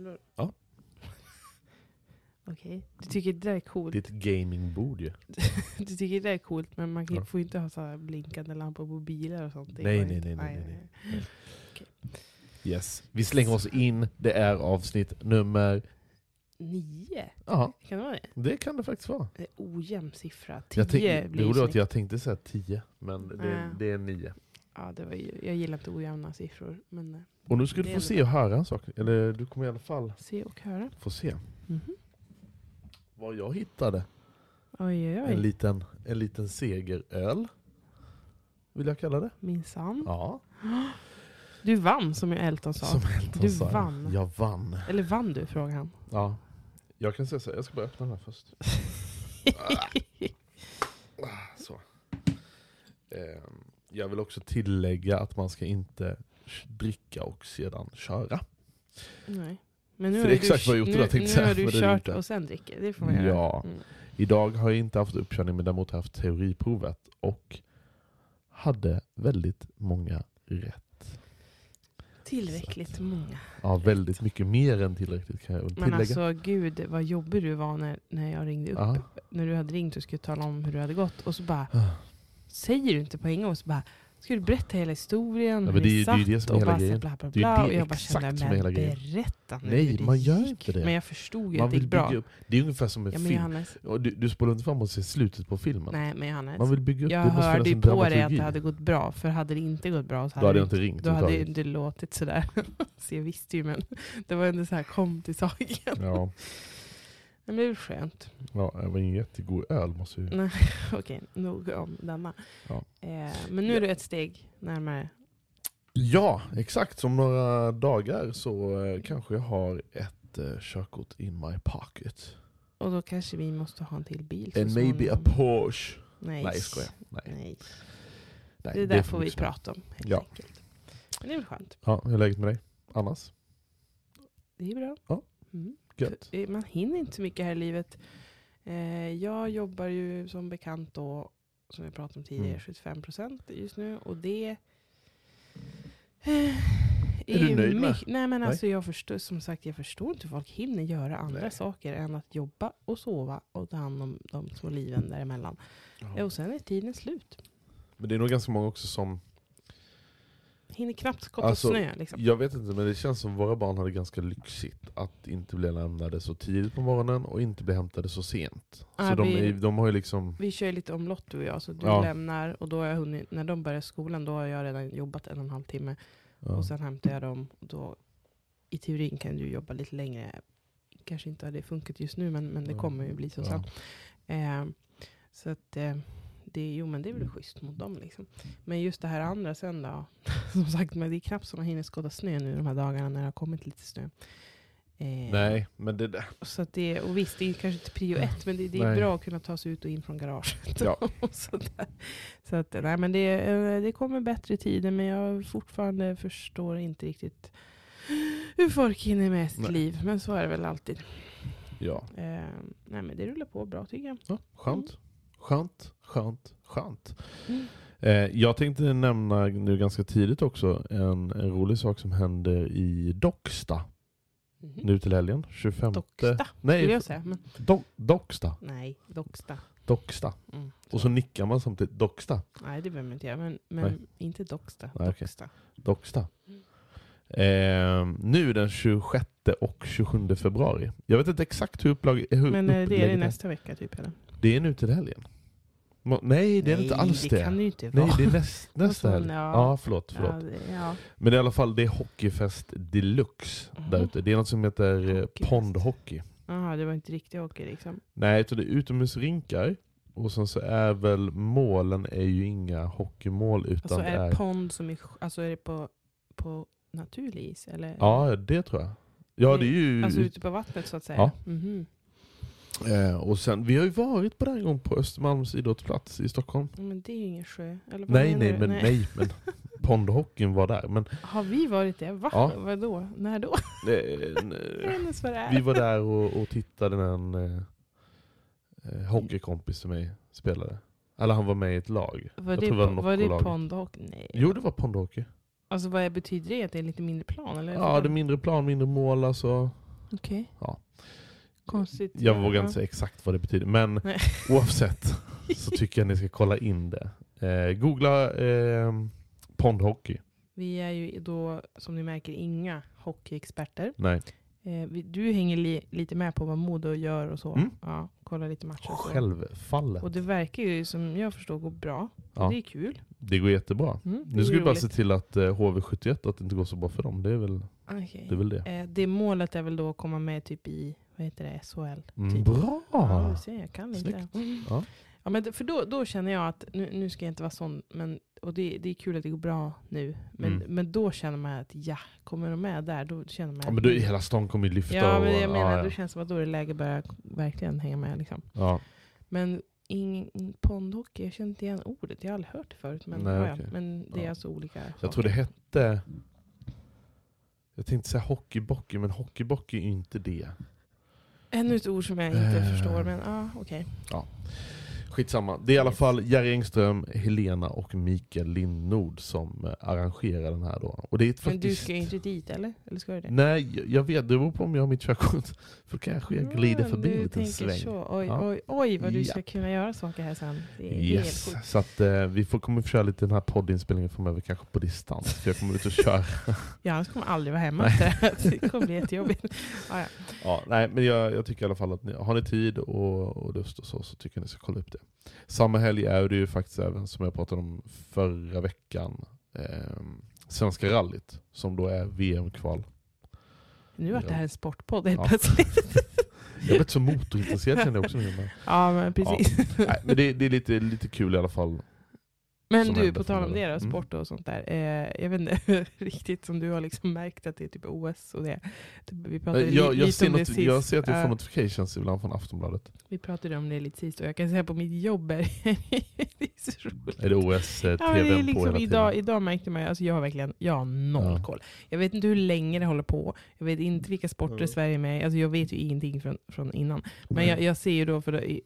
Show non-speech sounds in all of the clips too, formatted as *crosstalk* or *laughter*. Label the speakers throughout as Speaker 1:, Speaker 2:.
Speaker 1: eller?
Speaker 2: Ja. *laughs*
Speaker 1: Okej. Du tycker det där är coolt?
Speaker 2: Det är ett gamingbord ju. *laughs*
Speaker 1: Du tycker det där är coolt, men man kan,
Speaker 2: Ja.
Speaker 1: får ju inte ha så här blinkande lampor på bilar och sånt. Det
Speaker 2: Nej,
Speaker 1: går
Speaker 2: nej,
Speaker 1: inte.
Speaker 2: nej, nej, nej, Yes. Vi slänger oss in. Det är avsnitt nummer...
Speaker 1: Nio?
Speaker 2: Ja,
Speaker 1: Kan det vara det?
Speaker 2: det kan det faktiskt vara.
Speaker 1: Det är ojämn siffra. Tio
Speaker 2: Jag tänk, det
Speaker 1: blir
Speaker 2: är att
Speaker 1: snyggt.
Speaker 2: jag tänkte säga 10, men det,
Speaker 1: Ja.
Speaker 2: det är 9.
Speaker 1: Ja, det var ju, jag gillar inte ojämna siffror. Men eh,
Speaker 2: Och nu ska du få se och höra en sak. Eller du kommer i alla fall
Speaker 1: se och höra.
Speaker 2: få se.
Speaker 1: Mhm.
Speaker 2: Vad jag hittade.
Speaker 1: Oj, oj,
Speaker 2: En
Speaker 1: oj.
Speaker 2: liten, en liten segeröl. Vill jag kalla det.
Speaker 1: Minsann.
Speaker 2: Ja. *gasps*
Speaker 1: Du vann, som Elton sa.
Speaker 2: Som Elton
Speaker 1: Du
Speaker 2: sa.
Speaker 1: vann.
Speaker 2: Jag vann.
Speaker 1: Eller vann du, frågade han.
Speaker 2: Ja. Jag kan säga så här, jag ska bara öppna den här först. *laughs* Ah, så. Ehm, Jag vill också tillägga att man ska inte dricka och sedan köra.
Speaker 1: Nej. Men nu
Speaker 2: För
Speaker 1: har
Speaker 2: det är exakt vad jag gjort
Speaker 1: nu,
Speaker 2: idag, tänkte
Speaker 1: nu har du
Speaker 2: det
Speaker 1: kört och sen dricker. Det får man göra.
Speaker 2: Ja.
Speaker 1: Mm.
Speaker 2: Idag har jag inte haft uppkörning men däremot haft teoriprovet och hade väldigt många rätt.
Speaker 1: Tillräckligt många.
Speaker 2: Ja, väldigt mycket mer än tillräckligt kan jag väl
Speaker 1: Men
Speaker 2: tillägga.
Speaker 1: alltså gud vad jobbig du var när, när jag ringde upp.
Speaker 2: Ja.
Speaker 1: När du hade ringt och skulle tala om hur du hade gått. Och så bara,
Speaker 2: Ah.
Speaker 1: säger du inte på en gång. Så bara, ska du berätta hela historien?
Speaker 2: Ja, men det är det är det som är hela grejen.
Speaker 1: Bla, bla,
Speaker 2: Det är
Speaker 1: bla.
Speaker 2: det
Speaker 1: och jag bara kände, men
Speaker 2: hela grejen.
Speaker 1: berätta nu
Speaker 2: Nej, man gör inte det.
Speaker 1: Men jag förstod ju
Speaker 2: Man
Speaker 1: att det gick bra.
Speaker 2: upp. Det är ungefär som en
Speaker 1: Ja,
Speaker 2: film.
Speaker 1: Johannes,
Speaker 2: Du, du spolar inte fram och ser slutet på filmen.
Speaker 1: nej men Johannes.
Speaker 2: Man vill bygga upp,
Speaker 1: jag
Speaker 2: det måste
Speaker 1: hörde ju på dig att det hade gått bra. För hade det inte gått bra så
Speaker 2: Då hade jag inte ringt
Speaker 1: Då hade inte låtit sådär. *laughs* så jag visste ju men det var ändå så här kom till saken.
Speaker 2: Ja,
Speaker 1: Men det är väl skönt.
Speaker 2: ja, det var ingen jättegod öl måste ju...
Speaker 1: Nej, *laughs* okej, nog om denna.
Speaker 2: Ja.
Speaker 1: Eh, men nu är du ett steg närmare.
Speaker 2: Ja, exakt. Som några dagar så eh, kanske jag har ett eh, körkort in my pocket.
Speaker 1: Och då kanske vi måste ha en till bil. så
Speaker 2: And maybe a
Speaker 1: småningom.
Speaker 2: Porsche.
Speaker 1: Nej,
Speaker 2: Nej, jag skojar. Nej.
Speaker 1: Nej.
Speaker 2: Nej,
Speaker 1: Det
Speaker 2: är
Speaker 1: där får vi prata om helt
Speaker 2: Ja.
Speaker 1: enkelt. Men det är väl skönt.
Speaker 2: Ja, hur är läget med dig? Annars?
Speaker 1: Det är bra.
Speaker 2: Ja.
Speaker 1: Mm.
Speaker 2: Gött.
Speaker 1: Man hinner inte så mycket här i livet. Eh, jag jobbar ju som bekant då, som jag pratade om tidigare,
Speaker 2: Mm.
Speaker 1: 75% just nu. Och det eh,
Speaker 2: Är du nöjd med?
Speaker 1: Nej men
Speaker 2: Nej.
Speaker 1: alltså jag förstår, som sagt jag förstår inte hur folk hinner göra andra
Speaker 2: Nej.
Speaker 1: saker än att jobba och sova och ta hand om de små liven däremellan.
Speaker 2: Ja.
Speaker 1: Och sen är tiden slut.
Speaker 2: Men det är nog ganska många också som...
Speaker 1: Hinner knappt skotta
Speaker 2: Alltså,
Speaker 1: snö liksom.
Speaker 2: Jag vet inte, men det känns som våra barn hade ganska lyxigt att inte bli lämnade så tidigt på morgonen och inte bli hämtade så sent.
Speaker 1: Ja,
Speaker 2: så de,
Speaker 1: vi-
Speaker 2: är, de har ju liksom...
Speaker 1: Vi kör ju lite omlott du och jag, så du
Speaker 2: Ja.
Speaker 1: lämnar och då har jag hunnit, när de börjar skolan då har jag redan jobbat en och en halv timme.
Speaker 2: Ja.
Speaker 1: Och sen hämtar jag dem. Och då, I teorin kan du jobba lite längre. Kanske inte har det funkat just nu men, men det kommer ju bli så
Speaker 2: Ja.
Speaker 1: sen. Eh, så att eh, det, jo men det är väl schysst mot dem liksom. Men just det här andra sen då. *laughs* Som sagt, men det är knappt som man hinner skotta snö nu de här dagarna när det har kommit lite snö. Eh,
Speaker 2: Nej, men det där...
Speaker 1: Så att det, och visst, det är kanske inte prio ett, men det, det är
Speaker 2: Nej.
Speaker 1: bra att kunna ta sig ut och in från garaget.
Speaker 2: Ja. *laughs*
Speaker 1: sådär. Så att, nej, men det, eh, det kommer bättre tider, men jag fortfarande förstår inte riktigt hur folk hinner med sitt
Speaker 2: Nej.
Speaker 1: liv. Men så är det väl alltid.
Speaker 2: Ja.
Speaker 1: Eh, nej, men det rullar på bra tycker jag.
Speaker 2: ja skönt. Skönt, skönt, skönt.
Speaker 1: Mm.
Speaker 2: Eh, jag tänkte nämna nu ganska tidigt också en, en rolig sak som händer i Docksta
Speaker 1: Mhm.
Speaker 2: nu till helgen. 25...
Speaker 1: Docksta,
Speaker 2: Nej,
Speaker 1: jag säga. Men,
Speaker 2: Do, Docksta.
Speaker 1: nej, Docksta.
Speaker 2: Docksta.
Speaker 1: Mm,
Speaker 2: Och så nickar man samtidigt. Docksta.
Speaker 1: Nej, det behöver man inte göra. Men, men inte Docksta.
Speaker 2: Nej.
Speaker 1: Docksta.
Speaker 2: Docksta.
Speaker 1: Mm.
Speaker 2: Eh, nu den 26 och 27 februari. Jag vet inte exakt hur upplag... Hur
Speaker 1: Men eh, det är det nästa vecka typ eller?
Speaker 2: Det är nu till helgen. Nej, det är inte alls det.
Speaker 1: det kan det inte vara.
Speaker 2: Nej, det är näst, *laughs* nästa helg.
Speaker 1: ja.
Speaker 2: Ja, förlåt. förlåt.
Speaker 1: Ja, det, ja.
Speaker 2: Men i alla fall, det är Hockeyfest deluxe
Speaker 1: Mhm.
Speaker 2: där ute. Det är något som heter eh,
Speaker 1: Hockeyfest.
Speaker 2: pondhockey.
Speaker 1: Jaha, det var inte riktig hockey liksom.
Speaker 2: Nej, utan det är utomhusrinkar. Och sen så är väl målen är ju inga hockeymål utan
Speaker 1: Alltså
Speaker 2: det
Speaker 1: är
Speaker 2: är...
Speaker 1: det pond som är, alltså är det på, på naturlig is? Eller?
Speaker 2: Ja, det tror jag. Ja, det är ju...
Speaker 1: Alltså ute på vattnet så att säga?
Speaker 2: Ja.
Speaker 1: Mhm.
Speaker 2: Eh, och sen, vi har ju varit på den en gång på Östermalms idrottsplats i Stockholm.
Speaker 1: Men det är ju ingen sjö. Eller vad
Speaker 2: Nej, nej,
Speaker 1: du?
Speaker 2: men, nej. men *laughs* pondhockeyn var där. Men
Speaker 1: Har vi varit det? Va?
Speaker 2: Ja.
Speaker 1: Vadå? När då?
Speaker 2: eh, *laughs*
Speaker 1: är.
Speaker 2: vi var där och, och tittade när en eh, eh, hockeykompis till mig spelade. Eller han var med i ett lag.
Speaker 1: Var
Speaker 2: jag
Speaker 1: det,
Speaker 2: var
Speaker 1: var det pondhockey? Nej.
Speaker 2: Jo, det var pondhockey.
Speaker 1: Alltså vad betyder det? Att det är lite mindre plan? Eller?
Speaker 2: Ja, det är mindre plan, mindre mål. Alltså.
Speaker 1: Okej.
Speaker 2: Ja.
Speaker 1: Konstigt.
Speaker 2: Jag vågar
Speaker 1: Ja.
Speaker 2: inte säga exakt vad det betyder, men
Speaker 1: Nej. *laughs*
Speaker 2: oavsett så *laughs* tycker jag ni ska kolla in det. Eh, googla eh, pondhockey.
Speaker 1: Vi är ju då, som ni märker, inga hockeyexperter.
Speaker 2: Nej,
Speaker 1: Eh, vi, du hänger li, lite med på vad Modo gör och så.
Speaker 2: Mm.
Speaker 1: Ja, kollar lite matcher och så.
Speaker 2: självfallet.
Speaker 1: Och det verkar ju som jag förstår gå bra.
Speaker 2: Ja.
Speaker 1: Det är kul.
Speaker 2: Det går jättebra.
Speaker 1: Mm, det
Speaker 2: Nu ska vi bara se till att eh, HV71 att det inte går så bra för dem. Det är väl
Speaker 1: Okej.
Speaker 2: det. Är väl det.
Speaker 1: Eh, det målet är väl då att komma med typ i, vad heter det, SHL?
Speaker 2: Mm,
Speaker 1: Typ.
Speaker 2: bra!
Speaker 1: Ja, du ser, jag kan.
Speaker 2: Snyggt.
Speaker 1: Mm.
Speaker 2: Ja.
Speaker 1: Ja, men för då, då känner jag att, nu, nu ska jag inte vara sån, men, och det, det är kul att det går bra nu. Men,
Speaker 2: Mm.
Speaker 1: men då känner man att ja, kommer de med där, då känner man
Speaker 2: Ja, men då, hela stan kommer ju lyfta.
Speaker 1: Ja, men
Speaker 2: och,
Speaker 1: jag menar,
Speaker 2: ja,
Speaker 1: då känns det som att då är det läge att börja verkligen hänga med. Liksom.
Speaker 2: Ja.
Speaker 1: Men ingen pondhockey, jag känner inte igen ordet. Jag har aldrig hört det förut. Men,
Speaker 2: Nej,
Speaker 1: ja,
Speaker 2: okej.
Speaker 1: men det är alltså olika
Speaker 2: Jag
Speaker 1: saker.
Speaker 2: tror det hette... Jag tänkte säga hockeybockey, men hockeybockey är ju inte det.
Speaker 1: Ännu ett ord som jag inte
Speaker 2: Eh.
Speaker 1: förstår, men ja, okej.
Speaker 2: Skitsamma. Det är i alla fall Jerry Engström, Helena och Mikael Lindnord som eh, arrangerar den här då. Och det är ett
Speaker 1: Men
Speaker 2: faktiskt...
Speaker 1: du ska ju inte dit, eller? Eller ska du det?
Speaker 2: Nej, jag- vet. Det beror på om jag har mitt körkort. *laughs* För kanske jag glider
Speaker 1: Ja,
Speaker 2: förbi
Speaker 1: du
Speaker 2: en liten
Speaker 1: tänker
Speaker 2: sväng.
Speaker 1: Så. Oj,
Speaker 2: Ja.
Speaker 1: oj, oj vad du ska
Speaker 2: Ja.
Speaker 1: kunna göra saker här sen. Det är
Speaker 2: Yes.
Speaker 1: helt sjukt.
Speaker 2: Så att eh, vi får, kommer köra lite den här poddinspelningen framöver, kanske på distans. För jag kommer ut och köra. *laughs*
Speaker 1: Ja, annars kommer jag aldrig vara hemma *laughs* det kommer bli jättejobbigt. Ja,
Speaker 2: nej, men jag, jag tycker i alla fall att ni, har ni tid och, och lust och så, så tycker jag ni ska kolla upp det. Samma helg är det ju faktiskt även, som jag pratade om förra veckan, eh, Svenska rallyt, som då är VM-kval.
Speaker 1: Nu vart det här en sportpodd helt
Speaker 2: Ja.
Speaker 1: plötsligt. *laughs*
Speaker 2: Jag blivit så motorintresserad känner jag också nu. Men,
Speaker 1: Ja, men precis.
Speaker 2: nej, men det, det är lite, lite kul i alla fall.
Speaker 1: Men du, på tal om det då,
Speaker 2: Mm.
Speaker 1: sport och sånt där. Eh, jag vet inte *laughs* riktigt som du har liksom märkt att det är typ OS och det. Typ, Vi pratade
Speaker 2: Jag,
Speaker 1: li-
Speaker 2: jag,
Speaker 1: lite
Speaker 2: ser
Speaker 1: om det sist.
Speaker 2: jag ser att jag
Speaker 1: Ja,
Speaker 2: får notifications ibland från Aftonbladet.
Speaker 1: vi pratade om det lite sist och jag kan säga på mitt jobb är *laughs* det är så roligt.
Speaker 2: Är det OS eh,
Speaker 1: Ja, men det är
Speaker 2: TVn på
Speaker 1: liksom,
Speaker 2: hela
Speaker 1: idag,
Speaker 2: tiden?
Speaker 1: idag märkte man alltså jag har verkligen jag har noll
Speaker 2: Ja.
Speaker 1: koll. Jag vet inte hur länge det håller på. Jag vet inte vilka sporter
Speaker 2: Mm.
Speaker 1: Sverige är med alltså Jag vet ju ingenting från, från innan. Men jag, jag ser ju då, för det, i-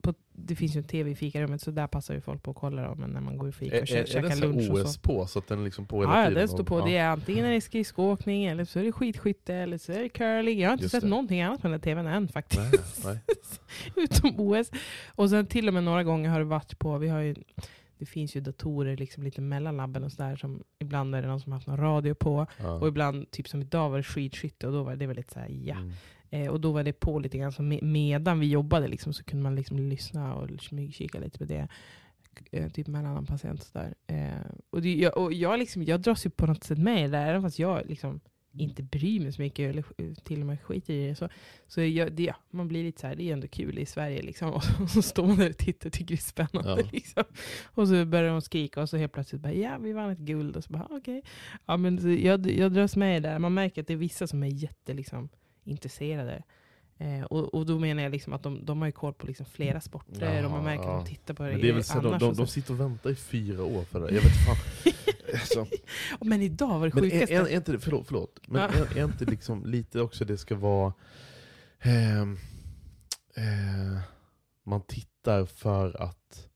Speaker 1: på, det finns ju en tv i fikarummet så där passar ju folk på att kolla då, men när man går och fikar och
Speaker 2: är,
Speaker 1: kä-
Speaker 2: är
Speaker 1: käkar
Speaker 2: det så
Speaker 1: lunch och
Speaker 2: OS på så att den är liksom på hela
Speaker 1: Ja, ja,
Speaker 2: tiden?
Speaker 1: den står
Speaker 2: och-
Speaker 1: på.
Speaker 2: ja.
Speaker 1: Det är antingen är det skridskoåkning, eller så är det skidskytte, eller så är det curling. Jag har inte
Speaker 2: Just
Speaker 1: sett
Speaker 2: det.
Speaker 1: någonting annat på den här tvn än faktiskt.
Speaker 2: Nej, nej. *laughs*
Speaker 1: Utom OS. Och sen till och med några gånger har det varit på, vi har ju, det finns ju datorer liksom lite mellan labben och sådär. Som, ibland är det någon som har haft någon radio på.
Speaker 2: Ja.
Speaker 1: Och ibland, typ som idag var det skidskytte och då var det väldigt såhär ja.
Speaker 2: Mm.
Speaker 1: Eh, och då var det på lite grann, så me- medan vi jobbade liksom, så kunde man liksom lyssna och smygkika lite på det. Eh, typ med en annan patient. Där. Eh, och det, jag, och jag, liksom, jag dras ju på något sätt med i det där, även fast jag liksom inte bryr mig så mycket, eller sk- till och med skiter i det. Så, så jag, det, ja, man blir lite så här, det är ändå kul i Sverige. Liksom. *laughs* Och, så, och så står man där och tittar och tycker det är spännande.
Speaker 2: Ja.
Speaker 1: Liksom. Och så börjar de skrika och så helt plötsligt bara, ja vi vann ett guld. Och så bara, okej. Ja, men jag, jag dras med i det där. Man märker att det är vissa som är jätte liksom, intresserade. Eh, och, och då menar jag liksom att de, de har ju koll på liksom flera sporter och man
Speaker 2: Ja,
Speaker 1: märker
Speaker 2: ja.
Speaker 1: att de tittar på det
Speaker 2: Men det är väl så, de, de, de sitter och väntar i fyra år för det. Jag vet fan. *laughs* Alltså,
Speaker 1: Men idag var det
Speaker 2: men är,
Speaker 1: sjukaste.
Speaker 2: är, är inte förlåt, förlåt. Men
Speaker 1: Ja.
Speaker 2: är, är inte liksom lite också det ska vara... ehm, eh, man tittar för att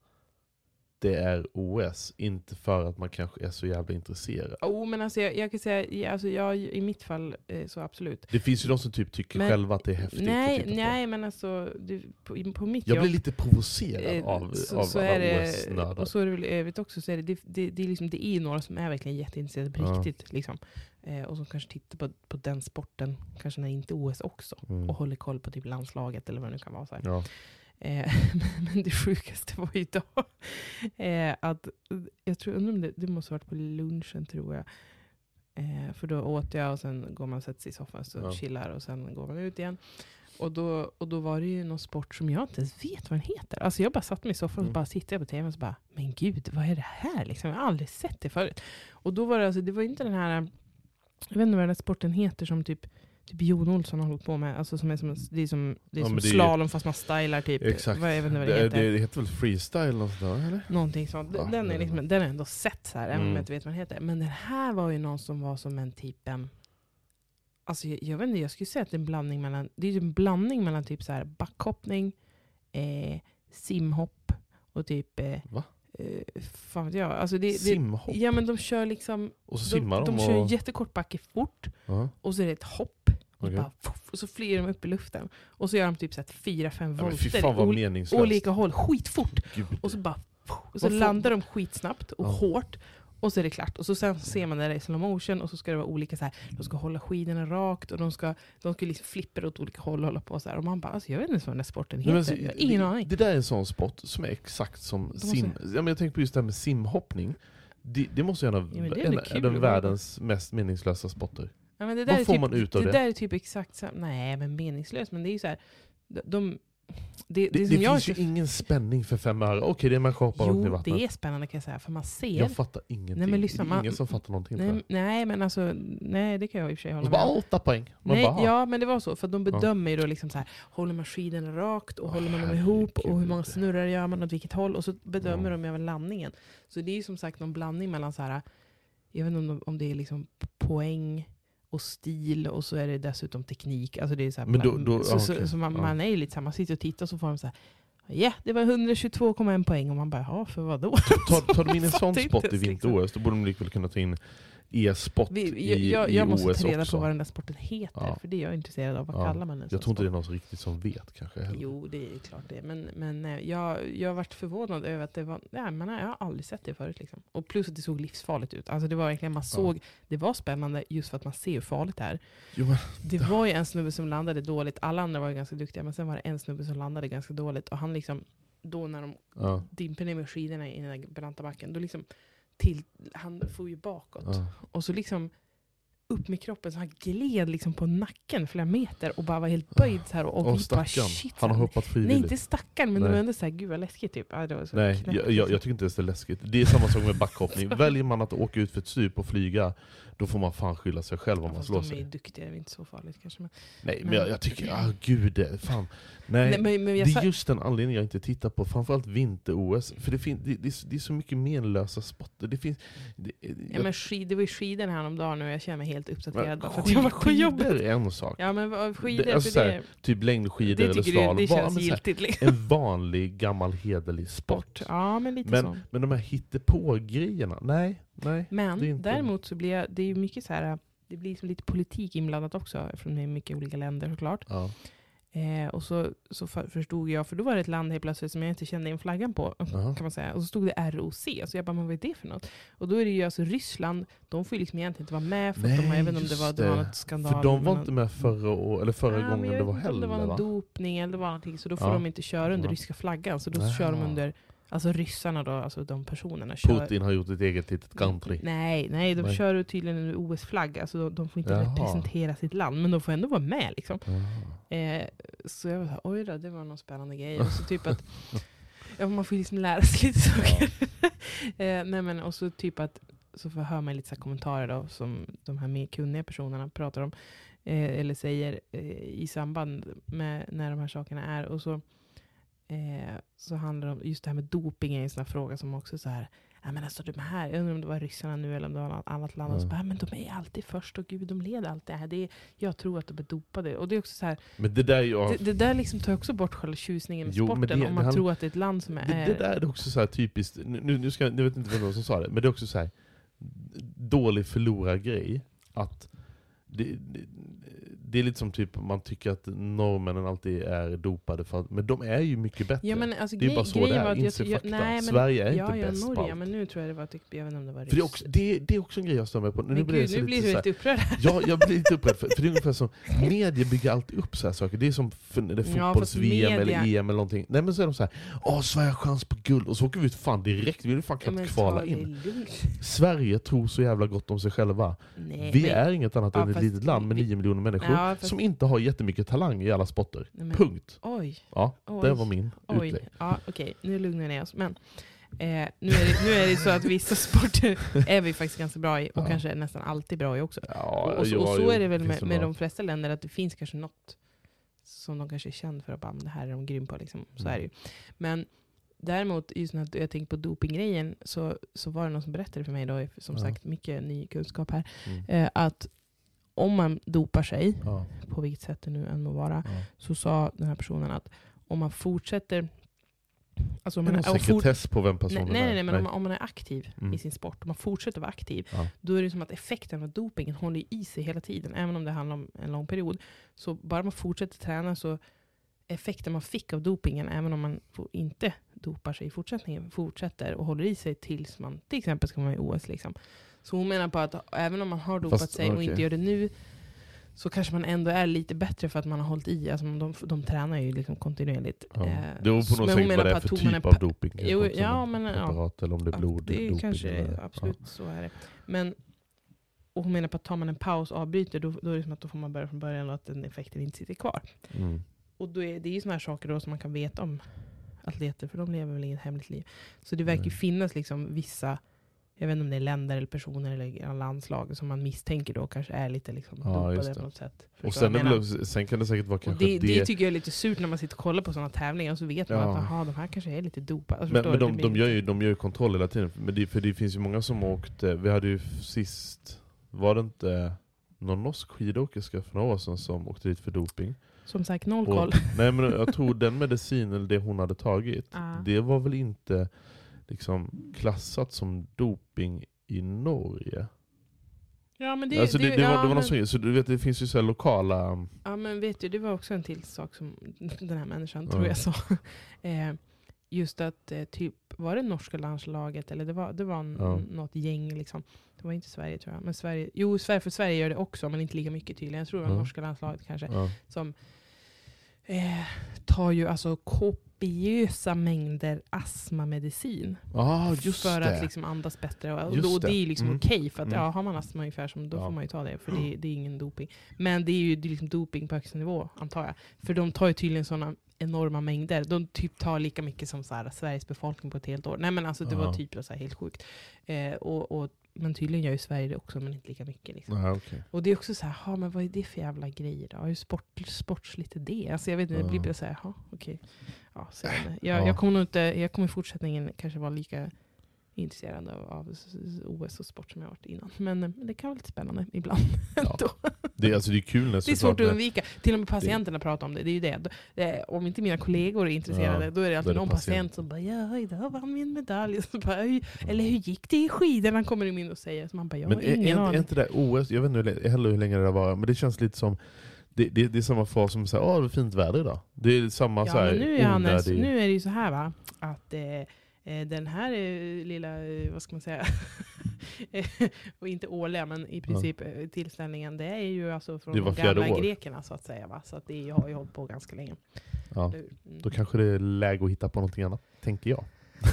Speaker 2: det är OS, inte för att man kanske är så jävla intresserad.
Speaker 1: Oh, men alltså jag, jag kan säga, alltså jag, i mitt fall eh, så absolut.
Speaker 2: Det finns ju de som typ tycker
Speaker 1: Men-
Speaker 2: själva att det är häftigt att
Speaker 1: Nej,
Speaker 2: titta på.
Speaker 1: nej men alltså du, på, på mitt
Speaker 2: Jag
Speaker 1: jobb.
Speaker 2: blir lite provocerad
Speaker 1: eh,
Speaker 2: av,
Speaker 1: så,
Speaker 2: av
Speaker 1: så
Speaker 2: alla OS-nördar.
Speaker 1: och så är det väl övrigt också, så är det, det, det, det, är liksom, det är ju några som är verkligen jätteintresserade på
Speaker 2: Ja.
Speaker 1: riktigt. Liksom. Eh, och som kanske tittar på, på den sporten, kanske när inte OS också.
Speaker 2: Mm.
Speaker 1: Och håller koll på typ landslaget eller vad det nu kan vara. Så. Eh, *laughs* men det sjukaste var idag eh, att, jag tror, undrar om det, det måste ha varit på lunchen tror jag. Eh, för då åt jag och sen går man och sätter sig i soffan och
Speaker 2: Ja.
Speaker 1: chillar och sen går man ut igen. Och då, och då var det ju någon sport som jag inte ens vet vad den heter. Alltså jag bara satt mig i soffan och
Speaker 2: Mm.
Speaker 1: bara tittade på tv och så bara, men gud, vad är det här? Liksom, jag har aldrig sett det förut. Och då var det, alltså, det var inte den här, jag vet inte vad den här sporten heter som typ Typ Jon Olsson har hållit på med, alltså som är som, det är som, det är
Speaker 2: Ja,
Speaker 1: som
Speaker 2: det är
Speaker 1: slalom fast man stylar typ.
Speaker 2: Exakt.
Speaker 1: Vad, jag vet inte vad det,
Speaker 2: det,
Speaker 1: heter.
Speaker 2: det, det heter väl freestyle eller något sånt där, eller?
Speaker 1: Någonting sånt.
Speaker 2: Ja,
Speaker 1: den,
Speaker 2: det
Speaker 1: är
Speaker 2: är
Speaker 1: liksom, den har jag ändå sett så här, även om
Speaker 2: Mm.
Speaker 1: jag inte vet vad den heter. Men den här var ju någon som var som en typ en... Alltså jag, jag vet inte, jag skulle säga att det är en blandning mellan, det är en blandning mellan typ så här backhoppning, eh, simhopp och typ... Eh,
Speaker 2: Va?
Speaker 1: eh, fan vet jag. Alltså det, det,
Speaker 2: Simhopp?
Speaker 1: ja men de kör liksom...
Speaker 2: och så
Speaker 1: De,
Speaker 2: simmar
Speaker 1: de
Speaker 2: de?
Speaker 1: kör
Speaker 2: och...
Speaker 1: en jättekort backe fort,
Speaker 2: ja.
Speaker 1: och så är det ett hopp. Och,
Speaker 2: Okej.
Speaker 1: bara, och så flyger de upp i luften. Och så gör de typ så här fyra, fem
Speaker 2: Ja, men fy
Speaker 1: volter ol-
Speaker 2: meningslöst.
Speaker 1: olika håll, skitfort.
Speaker 2: Gud.
Speaker 1: Och så bara... Och så landar de skitsnabbt och
Speaker 2: Ja.
Speaker 1: hårt. Och så är det klart. Och så sen ser man det i slow motion och så ska det vara olika så här. De ska hålla skidorna rakt och de ska, de ska liksom flippa åt olika håll och hålla på så här. Och man bara, alltså, jag vet inte ens vad den där sporten heter.
Speaker 2: alltså,
Speaker 1: jag har ingen
Speaker 2: det,
Speaker 1: aning.
Speaker 2: Det där är en sån sport som är exakt som sim... Ja, men jag tänker på just det här med simhoppning. Det, det måste ju vara
Speaker 1: Ja,
Speaker 2: en, av världens mest meningslösa sporter.
Speaker 1: Ja, men det
Speaker 2: vad
Speaker 1: där är
Speaker 2: får
Speaker 1: typ,
Speaker 2: man ut av
Speaker 1: det?
Speaker 2: det?
Speaker 1: där är typ exakt samma. Nej, men meningslöst. Men det är ju så här. De, de, det, det,
Speaker 2: Det, det, finns ju ingen spänning för fem öre. Okej, det är människa hoppar runt i vattnet.
Speaker 1: det är spännande kan jag säga. För man ser.
Speaker 2: Jag fattar ingenting.
Speaker 1: Nej, men lyssna,
Speaker 2: det är ingen
Speaker 1: man-
Speaker 2: som fattar någonting.
Speaker 1: nej,
Speaker 2: jag.
Speaker 1: nej, men alltså, nej, det kan jag i och för sig hålla med om.
Speaker 2: åtta poäng. Man
Speaker 1: Nej,
Speaker 2: bara,
Speaker 1: ja, men det var så. För de bedömer ju då liksom så här, håller man skidorna rakt och håller man dem ihop och hur många snurrar gör man åt vilket håll och så bedömer
Speaker 2: Ja.
Speaker 1: de även landningen. Så det är ju som sagt någon blandning mellan så här, jag vet inte om, om det är liksom poäng och stil och så är det dessutom teknik. Alltså det är så här,
Speaker 2: då- då-
Speaker 1: så,
Speaker 2: ja,
Speaker 1: så, så man,
Speaker 2: Ja.
Speaker 1: man är ju lite så här, man sitter och tittar och så får de så här, ja det var 122,1 poäng och man bara, ja för vad då?
Speaker 2: Tar, tar de in en *laughs* sån
Speaker 1: inte
Speaker 2: sport i vinter-OS, då borde de likväl kunna ta in e-sport i,
Speaker 1: jag, jag,
Speaker 2: i
Speaker 1: jag måste
Speaker 2: OS
Speaker 1: ta reda
Speaker 2: också.
Speaker 1: på vad den där sporten heter,
Speaker 2: Ja.
Speaker 1: för det är jag intresserad av. Vad
Speaker 2: Ja.
Speaker 1: kallar man den
Speaker 2: Jag tror inte det är någon riktigt som vet kanske heller.
Speaker 1: Jo, det är klart det. Men, men eh, jag, jag har varit förvånad över att det var... Nej, man, jag har aldrig sett det förut. Liksom. Och plus att det såg livsfarligt ut. Alltså det var verkligen, man såg, det var spännande just för att man ser hur farligt det är.
Speaker 2: Jo, men,
Speaker 1: Det var ju en snubbe som landade dåligt, alla andra var ju ganska duktiga, men sen var det en snubbe som landade ganska dåligt. Och han liksom, då när de
Speaker 2: ja,
Speaker 1: dimper ner med skidorna i den där branta backen, då liksom till, han får ju bakåt.
Speaker 2: ja.
Speaker 1: Och så liksom upp med kroppen, så han gled liksom på nacken flera meter och bara var helt böjd så här. Och, och
Speaker 2: Och
Speaker 1: bara,
Speaker 2: stackarn, han har hoppat
Speaker 1: Nej,
Speaker 2: frivilligt.
Speaker 1: inte stackarn, men det
Speaker 2: Nej.
Speaker 1: var ändå så här, gud vad läskigt typ. Ja, det
Speaker 2: Nej, jag, jag,
Speaker 1: liksom.
Speaker 2: jag tycker inte ens det är läskigt. Det är samma sak med backhoppning. *laughs* Väljer man att åka ut för ett stup och flyga, då får man fan skylla sig själv om man
Speaker 1: Fast
Speaker 2: slår
Speaker 1: de är ju
Speaker 2: sig.
Speaker 1: duktiga, det är inte så farligt kanske. Men,
Speaker 2: Nej, men jag, jag tycker, ah gud, det, fan. Nej,
Speaker 1: Nej, men, men
Speaker 2: det
Speaker 1: sa,
Speaker 2: är just den anledningen jag inte tittar på, framförallt vinter-OS. För det, fin, det, det, det är så mycket menlösa sporter. Det finns... Det,
Speaker 1: ja, men skid, det var ju skidor häromdagen nu och jag känner mig helt uppdaterad.
Speaker 2: men
Speaker 1: bara för att jag var på jobbet.
Speaker 2: är en sak.
Speaker 1: Ja men skidor,
Speaker 2: Det- alltså
Speaker 1: för
Speaker 2: här,
Speaker 1: det,
Speaker 2: Typ längdskidor
Speaker 1: det
Speaker 2: eller slalom.
Speaker 1: det känns
Speaker 2: men här,
Speaker 1: giltigt. Liksom.
Speaker 2: En vanlig gammal hederlig sport.
Speaker 1: Sport. Ja men lite så.
Speaker 2: Men, men de här hittepå-grejerna, nej. nej.
Speaker 1: Men
Speaker 2: inte-
Speaker 1: däremot så blir jag, det är mycket så här, det blir som lite politik inblandat också, från det är mycket olika länder såklart.
Speaker 2: Ja.
Speaker 1: Eh, och så, så för- förstod jag, för då var det ett land helt plötsligt som jag inte kände igen flaggan på,
Speaker 2: Jaha.
Speaker 1: kan man säga. Och så stod det ROC, så jag bara, men vad är det för något? Och då är det ju alltså Ryssland, de får ju liksom egentligen inte vara med, för att de, har- inte om det var, det var något skandal.
Speaker 2: För de var inte med förra, å- eller förra
Speaker 1: Ja,
Speaker 2: gången det var heller
Speaker 1: Det var någon
Speaker 2: va?
Speaker 1: dopning eller någonting, så då får
Speaker 2: Ja.
Speaker 1: de inte köra under
Speaker 2: Ja.
Speaker 1: ryska flaggan. Så då
Speaker 2: Jaha.
Speaker 1: kör de under, alltså ryssarna då, alltså de personerna. Kör,
Speaker 2: Putin har gjort ett eget litet country.
Speaker 1: Nej, nej, de
Speaker 2: Nej.
Speaker 1: kör tydligen under OS-flagga, så de, de får inte
Speaker 2: Jaha.
Speaker 1: representera sitt land, men de får ändå vara med. Liksom.
Speaker 2: Ah.
Speaker 1: Eh, så jag var så här, oj då, det var någon spännande grej. Och så typ att, *laughs* ja, man får ju liksom lära sig lite saker. *laughs* eh, nej, men, och så typ att, så får hör man lite så kommentarer då, som de här mer kunniga personerna pratar om, eh, eller säger eh, i samband med när de här sakerna är. Och så, eh, så handlar det om, just det här med doping är en sån här fråga som också så här, Ja, men alltså de här, jag undrar om det var ryssarna nu eller om det var något annat land. Och så bara, men de är alltid först och gud, de leder allt det här. Det är, jag tror att de är dopade. Och det är också så här,
Speaker 2: Men det där är ju...
Speaker 1: det, det där liksom tar också bort själva tjusningen med
Speaker 2: Jo,
Speaker 1: sporten.
Speaker 2: det-
Speaker 1: om
Speaker 2: det
Speaker 1: man
Speaker 2: handlar-
Speaker 1: tror att det är ett land som är...
Speaker 2: Det, det där är också så här typiskt, nu, nu ska, jag jag vet inte vem det som sa det, men det är också så här dålig förlorargrej. Att det, det, det är lite som typ man tycker att norrmännen alltid är dopade, för men de är ju mycket bättre.
Speaker 1: ja, men alltså,
Speaker 2: det är bara så det är, inse fakta.
Speaker 1: nej, men-
Speaker 2: Sverige är
Speaker 1: ja,
Speaker 2: inte
Speaker 1: ja,
Speaker 2: bäst på
Speaker 1: Norge,
Speaker 2: allt.
Speaker 1: men nu tror jag det var, typ, jag vet inte om det var
Speaker 2: För det, är också, det, det är också en grej jag stör mig på. Nu
Speaker 1: Men
Speaker 2: blir, det
Speaker 1: gud, nu blir du lite upprörd.
Speaker 2: Ja, jag blir lite upprörd, för, för det är ungefär som, media bygger alltid upp så här saker. Det är som fotbolls-VM eller
Speaker 1: media-
Speaker 2: EM eller någonting. Nej men så är de så här, åh Sverige har chans på guld, och så åker vi ut fan direkt, vi vill fan
Speaker 1: Ja,
Speaker 2: knappt
Speaker 1: men
Speaker 2: kvala in. Sverige tror så jävla gott om sig själva.
Speaker 1: Nej,
Speaker 2: vi
Speaker 1: men-
Speaker 2: är inget annat
Speaker 1: Ja,
Speaker 2: än ett litet land med nio miljoner människor.
Speaker 1: Ja, fast-
Speaker 2: som inte har jättemycket talang i alla sporter.
Speaker 1: Nej, men-
Speaker 2: Punkt.
Speaker 1: Oj,
Speaker 2: Ja,
Speaker 1: Oj.
Speaker 2: det var min
Speaker 1: oj.
Speaker 2: utlägg.
Speaker 1: Ja, okej, nu lugnar ner oss. Men eh, nu, är det, nu är det så att vissa sporter är vi faktiskt ganska bra i, och
Speaker 2: Ja.
Speaker 1: kanske nästan alltid bra i också.
Speaker 2: Ja,
Speaker 1: och, så, och så är det väl med, med de flesta länder, att det finns kanske något som de kanske är kända för, att bara, "Men det här är de grym på. Liksom. Så
Speaker 2: Mm.
Speaker 1: är det ju. Men däremot, just när jag tänker på dopinggrejen, så, så var det någon som berättade för mig, då, som
Speaker 2: Ja.
Speaker 1: sagt mycket ny kunskap här,
Speaker 2: Mm.
Speaker 1: eh, att om man dopar sig,
Speaker 2: Ja,
Speaker 1: på vilket sätt det nu än må vara,
Speaker 2: ja.
Speaker 1: så sa den här personen att om man fortsätter... Alltså om
Speaker 2: Är
Speaker 1: man,
Speaker 2: det någon
Speaker 1: och fort-
Speaker 2: sekretess på vem
Speaker 1: nej,
Speaker 2: personen
Speaker 1: nej,
Speaker 2: är?
Speaker 1: nej, men om man, om man är aktiv
Speaker 2: Mm.
Speaker 1: i sin sport, om man fortsätter vara aktiv,
Speaker 2: Ja.
Speaker 1: då är det som att effekten av dopingen håller i sig hela tiden, även om det handlar om en lång period. Så bara man fortsätter träna så effekten man fick av dopingen, även om man inte dopar sig i fortsättningen, fortsätter och håller i sig tills man till exempel ska vara i OS. Liksom. Så hon menar på att även om man har dopat
Speaker 2: Fast,
Speaker 1: sig och
Speaker 2: okej.
Speaker 1: inte gör det nu, så kanske man ändå är lite bättre för att man har hållit i. Alltså de, de tränar ju liksom kontinuerligt.
Speaker 2: Ja.
Speaker 1: Eh,
Speaker 2: Det beror på något sätt vad det är för typ av doping.
Speaker 1: Jo, ja, men, ja.
Speaker 2: eller om det är
Speaker 1: Ja,
Speaker 2: blod,
Speaker 1: det är kanske,
Speaker 2: eller,
Speaker 1: absolut så är det. Men, och hon menar på att tar man en paus och avbryter, då, då är det som att då får man börja från början och att den effekten inte sitter kvar.
Speaker 2: Ja. Mm.
Speaker 1: Och då är, det är ju sådana här saker då som man kan veta om atleter, för de lever väl inget hemligt liv. Så det verkar ju finnas liksom vissa, jag vet inte om det är länder eller personer eller landslag som man misstänker då kanske är lite liksom
Speaker 2: Ja,
Speaker 1: dopade på
Speaker 2: det.
Speaker 1: något sätt.
Speaker 2: Och sen, också- sen kan det säkert vara
Speaker 1: Och
Speaker 2: kanske
Speaker 1: det,
Speaker 2: det...
Speaker 1: det tycker jag är lite surt när man sitter och kollar på sådana tävlingar och så vet man
Speaker 2: Ja.
Speaker 1: att aha, de här kanske är lite dopade. Alltså,
Speaker 2: men men de,
Speaker 1: Det
Speaker 2: de, gör ju, de gör ju kontroll hela tiden. Men det, för det finns ju många som åkte, vi hade ju sist, var det inte någon norsk skidåkerska för några år sedan som åkte dit för doping?
Speaker 1: Som sagt, noll
Speaker 2: Och-
Speaker 1: koll.
Speaker 2: Nej men jag tror den medicinen, eller det hon hade tagit, *laughs*
Speaker 1: Ah.
Speaker 2: det var väl inte liksom klassat som doping i Norge?
Speaker 1: Ja men det,
Speaker 2: alltså det,
Speaker 1: det,
Speaker 2: det, var,
Speaker 1: ja,
Speaker 2: det var
Speaker 1: men,
Speaker 2: sån, så du vet det finns ju så lokala...
Speaker 1: ja men vet du, det var också en till sak som *laughs* den här människan
Speaker 2: Ja.
Speaker 1: tror jag sa. *laughs* Eh, just att eh, typ, var det norska landslaget eller det var, det var en,
Speaker 2: Ja.
Speaker 1: något gäng liksom. Det var inte Sverige tror jag. Men Sverige, jo, Sverige, för Sverige gör det också, men inte lika mycket tydligen. Jag tror det var norska landslaget kanske. Som eh, tar ju alltså kopiösa mängder astmamedicin.
Speaker 2: Ah, just
Speaker 1: för
Speaker 2: det.
Speaker 1: att liksom andas bättre. Och,
Speaker 2: Just
Speaker 1: och det är liksom
Speaker 2: Mm.
Speaker 1: okej, för att
Speaker 2: Mm.
Speaker 1: ja, har man astma ungefär, som, då
Speaker 2: Ja.
Speaker 1: får man ju ta det. För det, det är ingen doping. Men det är ju det är liksom doping på högsta nivå, antar jag. För de tar ju tydligen sådana enorma mängder. De typ tar lika mycket som så här, Sveriges befolkning på ett helt år. Nej men alltså det var
Speaker 2: Ja.
Speaker 1: typ så här helt sjukt. Eh, och, och, men tydligen gör ju Sverige det också, men inte lika mycket. Liksom.
Speaker 2: Ja, okej.
Speaker 1: Och det är också så här, ha, men vad är det för jävla grejer då? Hur sport, sportsligt är det? Alltså jag vet inte, det blir bara så här, okej. Ja, så jag, jag,
Speaker 2: Ja.
Speaker 1: jag kommer nog inte, jag kommer i fortsättningen kanske vara lika intresserad av, av OS och sport som jag varit innan. Men eh, det kan vara lite spännande ibland. *laughs*
Speaker 2: Ja. Det, är- alltså, det är kul när
Speaker 1: Det är svårt att undvika. Till och med patienterna pratar om det. Det är ju det. det. Om inte mina kollegor är intresserade,
Speaker 2: Ja,
Speaker 1: då är det alltid
Speaker 2: är det
Speaker 1: någon
Speaker 2: patient.
Speaker 1: patient som bara ja, idag vann vi en medalj. *laughs* Så bara, "Oj, Eller hur gick det i skidorna? kommer de in och säger. Så man bara, jag
Speaker 2: Men
Speaker 1: har
Speaker 2: är,
Speaker 1: ingen
Speaker 2: är, är
Speaker 1: aning.
Speaker 2: inte det OS, jag vet inte heller hur länge det har varit, men det känns lite som det, det, det är samma fas som säger åh det är fint väder idag. Det är samma så
Speaker 1: Ja,
Speaker 2: här
Speaker 1: men nu, Johannes,
Speaker 2: onödig-
Speaker 1: nu är det ju så här va, att eh, eh, den här eh, lilla, eh, vad ska man säga, *laughs* och inte årliga, men i princip eh, tillställningen, det är ju alltså från de gamla
Speaker 2: år.
Speaker 1: grekerna så att säga. Va? Så att det har ju hållit på ganska länge.
Speaker 2: ja?
Speaker 1: Mm.
Speaker 2: Då kanske det är läge att hitta på någonting annat, tänker jag. *laughs*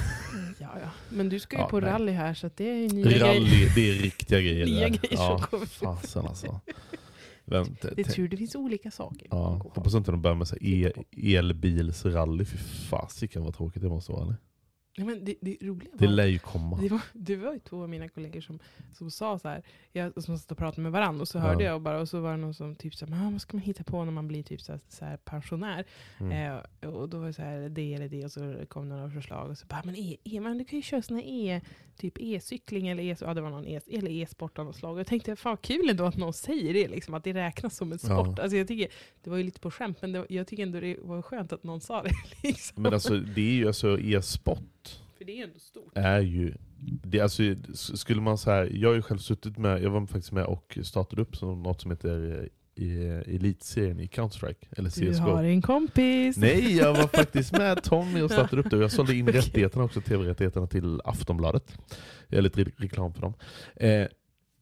Speaker 1: Ja, ja. Men du ska ju
Speaker 2: Ja,
Speaker 1: på
Speaker 2: nej.
Speaker 1: rally här, så det är ju nya grejer.
Speaker 2: Rally, det är riktiga grejer. *laughs*
Speaker 1: Nya grejer
Speaker 2: ja,
Speaker 1: som
Speaker 2: fasen alltså. Vänt,
Speaker 1: Det är tur det finns olika saker.
Speaker 2: Ja, hoppas inte de börjar med elbilsrally. Fy fasiken vad tråkigt det måste vara. Eller?
Speaker 1: Ja, men det, det roliga
Speaker 2: Det
Speaker 1: var-
Speaker 2: lär ju komma.
Speaker 1: Det var, det var ju två av mina kollegor som, som sa så här, jag, som satt och pratade med varandra och så hörde
Speaker 2: Ja.
Speaker 1: jag bara, och så var det någon som typ här, "Men vad ska man hitta på när man blir typ så här, så här pensionär?
Speaker 2: Mm.
Speaker 1: Eh, och då var det så här, det eller det, och så kom det några förslag, och så bara, men, e, e, men du kan ju köra såna e, typ e-cykling eller e, ja, det var någon e, eller e-sport av något slag. Och jag tänkte, fan kul ändå att någon säger det, liksom, att det räknas som en
Speaker 2: Ja.
Speaker 1: sport. Alltså, jag tycker, det var ju lite på skämt, men det, jag tycker ändå det var skönt att någon sa det. *laughs* Liksom.
Speaker 2: Men alltså det är ju alltså e-sport
Speaker 1: För det är ju ändå stort.
Speaker 2: är ju det, alltså, skulle man så här, jag har ju själv suttit med, jag var faktiskt med och startade upp som något som heter eh, i, Elitserien i Counter-Strike, eller
Speaker 1: Du
Speaker 2: CSGO.
Speaker 1: har en kompis.
Speaker 2: Nej, jag var faktiskt med Tommy och *laughs* startade upp det. Och jag sålde in
Speaker 1: Okej.
Speaker 2: rättigheterna också, tv-rättigheterna till Aftonbladet. Jag lite re- reklam för dem. Eh,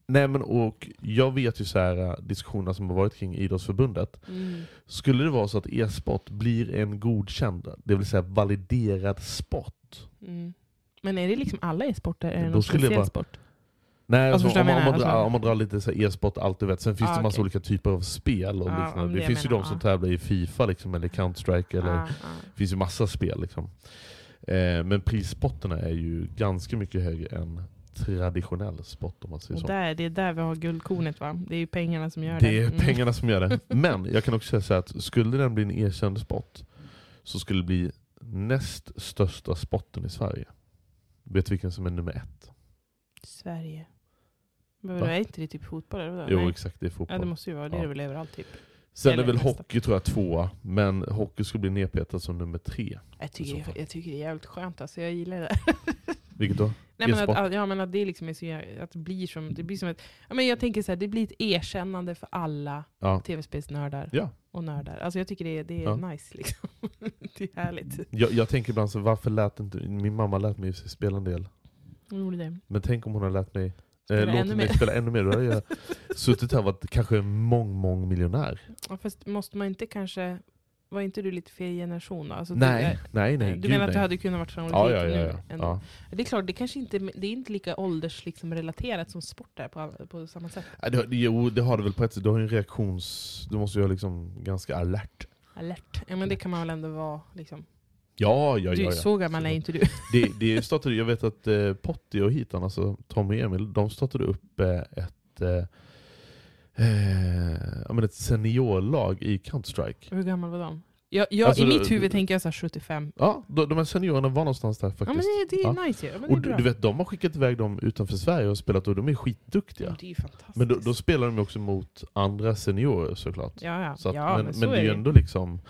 Speaker 2: nej men och jag vet ju så här eh, diskussionerna som har varit kring idrottsförbundet.
Speaker 1: Mm.
Speaker 2: Skulle det vara så att e-sport blir en godkänd, det vill säga validerad sport.
Speaker 1: Mm. Men är det liksom alla e-sporter? Är det någon speciell
Speaker 2: vara-
Speaker 1: sport?
Speaker 2: Nej,
Speaker 1: Alltså,
Speaker 2: alltså, om, man, om, man
Speaker 1: menar?
Speaker 2: drar,
Speaker 1: Alltså-
Speaker 2: om man drar lite så e-sport, allt du vet. Sen finns
Speaker 1: Ah,
Speaker 2: det massa
Speaker 1: okej.
Speaker 2: olika typer av spel. Och
Speaker 1: Ja,
Speaker 2: liknande.
Speaker 1: det
Speaker 2: det finns ju de som
Speaker 1: ja.
Speaker 2: tävlar i Fifa liksom, eller Counter-Strike. Eller,
Speaker 1: Ah, ah.
Speaker 2: Det finns ju massa spel. Liksom. Eh, men prisspotterna är ju ganska mycket högre än traditionell sport om man säger
Speaker 1: Och
Speaker 2: så.
Speaker 1: där, det är där vi har guldkornet va? Det är ju pengarna som gör det.
Speaker 2: Det är
Speaker 1: Mm.
Speaker 2: pengarna som gör det. *laughs* Men jag kan också säga att skulle den bli en erkänd sport så skulle det bli näst största sporten i Sverige. Vet du vilken som är nummer ett?
Speaker 1: Sverige. Men
Speaker 2: Va?
Speaker 1: vadå, är inte det typ fotboll? Eller vadå?
Speaker 2: Jo
Speaker 1: Nej.
Speaker 2: exakt, det är
Speaker 1: Ja
Speaker 2: fotboll.
Speaker 1: det måste ju vara, det är
Speaker 2: Ja.
Speaker 1: det väl överallt typ.
Speaker 2: Sen
Speaker 1: eller
Speaker 2: är väl hockey tror jag tvåa, men hockey skulle bli nedpetad som nummer tre.
Speaker 1: Jag tycker,
Speaker 2: fall.
Speaker 1: jag tycker det är jävligt skönt alltså, jag gillar det. *laughs*
Speaker 2: Vilket då?
Speaker 1: Nej, men att, ja, men att det liksom är så, att det blir som, det blir som ett, ja, men jag tänker så här, det blir ett erkännande för alla
Speaker 2: Ja.
Speaker 1: tv-spelsnördar
Speaker 2: Ja.
Speaker 1: Och nördar. Alltså jag tycker det, är- det är
Speaker 2: Ja.
Speaker 1: nice liksom. *laughs* det är härligt.
Speaker 2: Jag, jag tänker ibland så varför lät inte, min mamma lät mig spela en del.
Speaker 1: Det.
Speaker 2: Men tänk om hon hade lärt mig,
Speaker 1: Spela
Speaker 2: eh, låtit mig
Speaker 1: mer.
Speaker 2: spela ännu mer. Då hade jag *laughs* suttit här och varit kanske mång, mång miljonär.
Speaker 1: Ja, fast måste man inte kanske, var inte du lite fel generation då? Alltså,
Speaker 2: Nej,
Speaker 1: du,
Speaker 2: nej, nej.
Speaker 1: Du
Speaker 2: gud,
Speaker 1: menar att du
Speaker 2: nej.
Speaker 1: hade kunnat vara framgångsrik
Speaker 2: Ja, ja, ja.
Speaker 1: nu?
Speaker 2: ja.
Speaker 1: ändå?
Speaker 2: ja.
Speaker 1: Det är klart, det kanske inte det är inte lika åldersrelaterat liksom, som sport är på, på samma sätt.
Speaker 2: Ja, det, jo, det har det väl på ett sätt. Du har en reaktions... Du måste ju vara liksom ganska alert.
Speaker 1: Alert. Ja men det kan man väl ändå vara liksom.
Speaker 2: Ja, ja,
Speaker 1: Du,
Speaker 2: ja. ja.
Speaker 1: så gammal är inte du. *laughs*
Speaker 2: Det, det startade, jag vet att eh, Potti och Hitan, alltså Tommy och Emil, de startade upp eh, ett, eh, eh, ja, men ett seniorlag i Counter-Strike.
Speaker 1: Hur gammal var de? Jag, jag,
Speaker 2: Alltså,
Speaker 1: I mitt huvud tänker jag så här 75.
Speaker 2: Ja, de, de här seniorerna var någonstans där
Speaker 1: Ja
Speaker 2: faktiskt.
Speaker 1: men det, det är
Speaker 2: Ja.
Speaker 1: nice. Ja, men
Speaker 2: och du, du vet, de har skickat iväg dem utanför Sverige och spelat och de är skitduktiga.
Speaker 1: Ja, det är ju fantastiskt.
Speaker 2: Men då, då spelar de också mot andra seniorer såklart.
Speaker 1: ja, ja.
Speaker 2: Så att,
Speaker 1: ja,
Speaker 2: men,
Speaker 1: men, så
Speaker 2: men det är ju ändå liksom...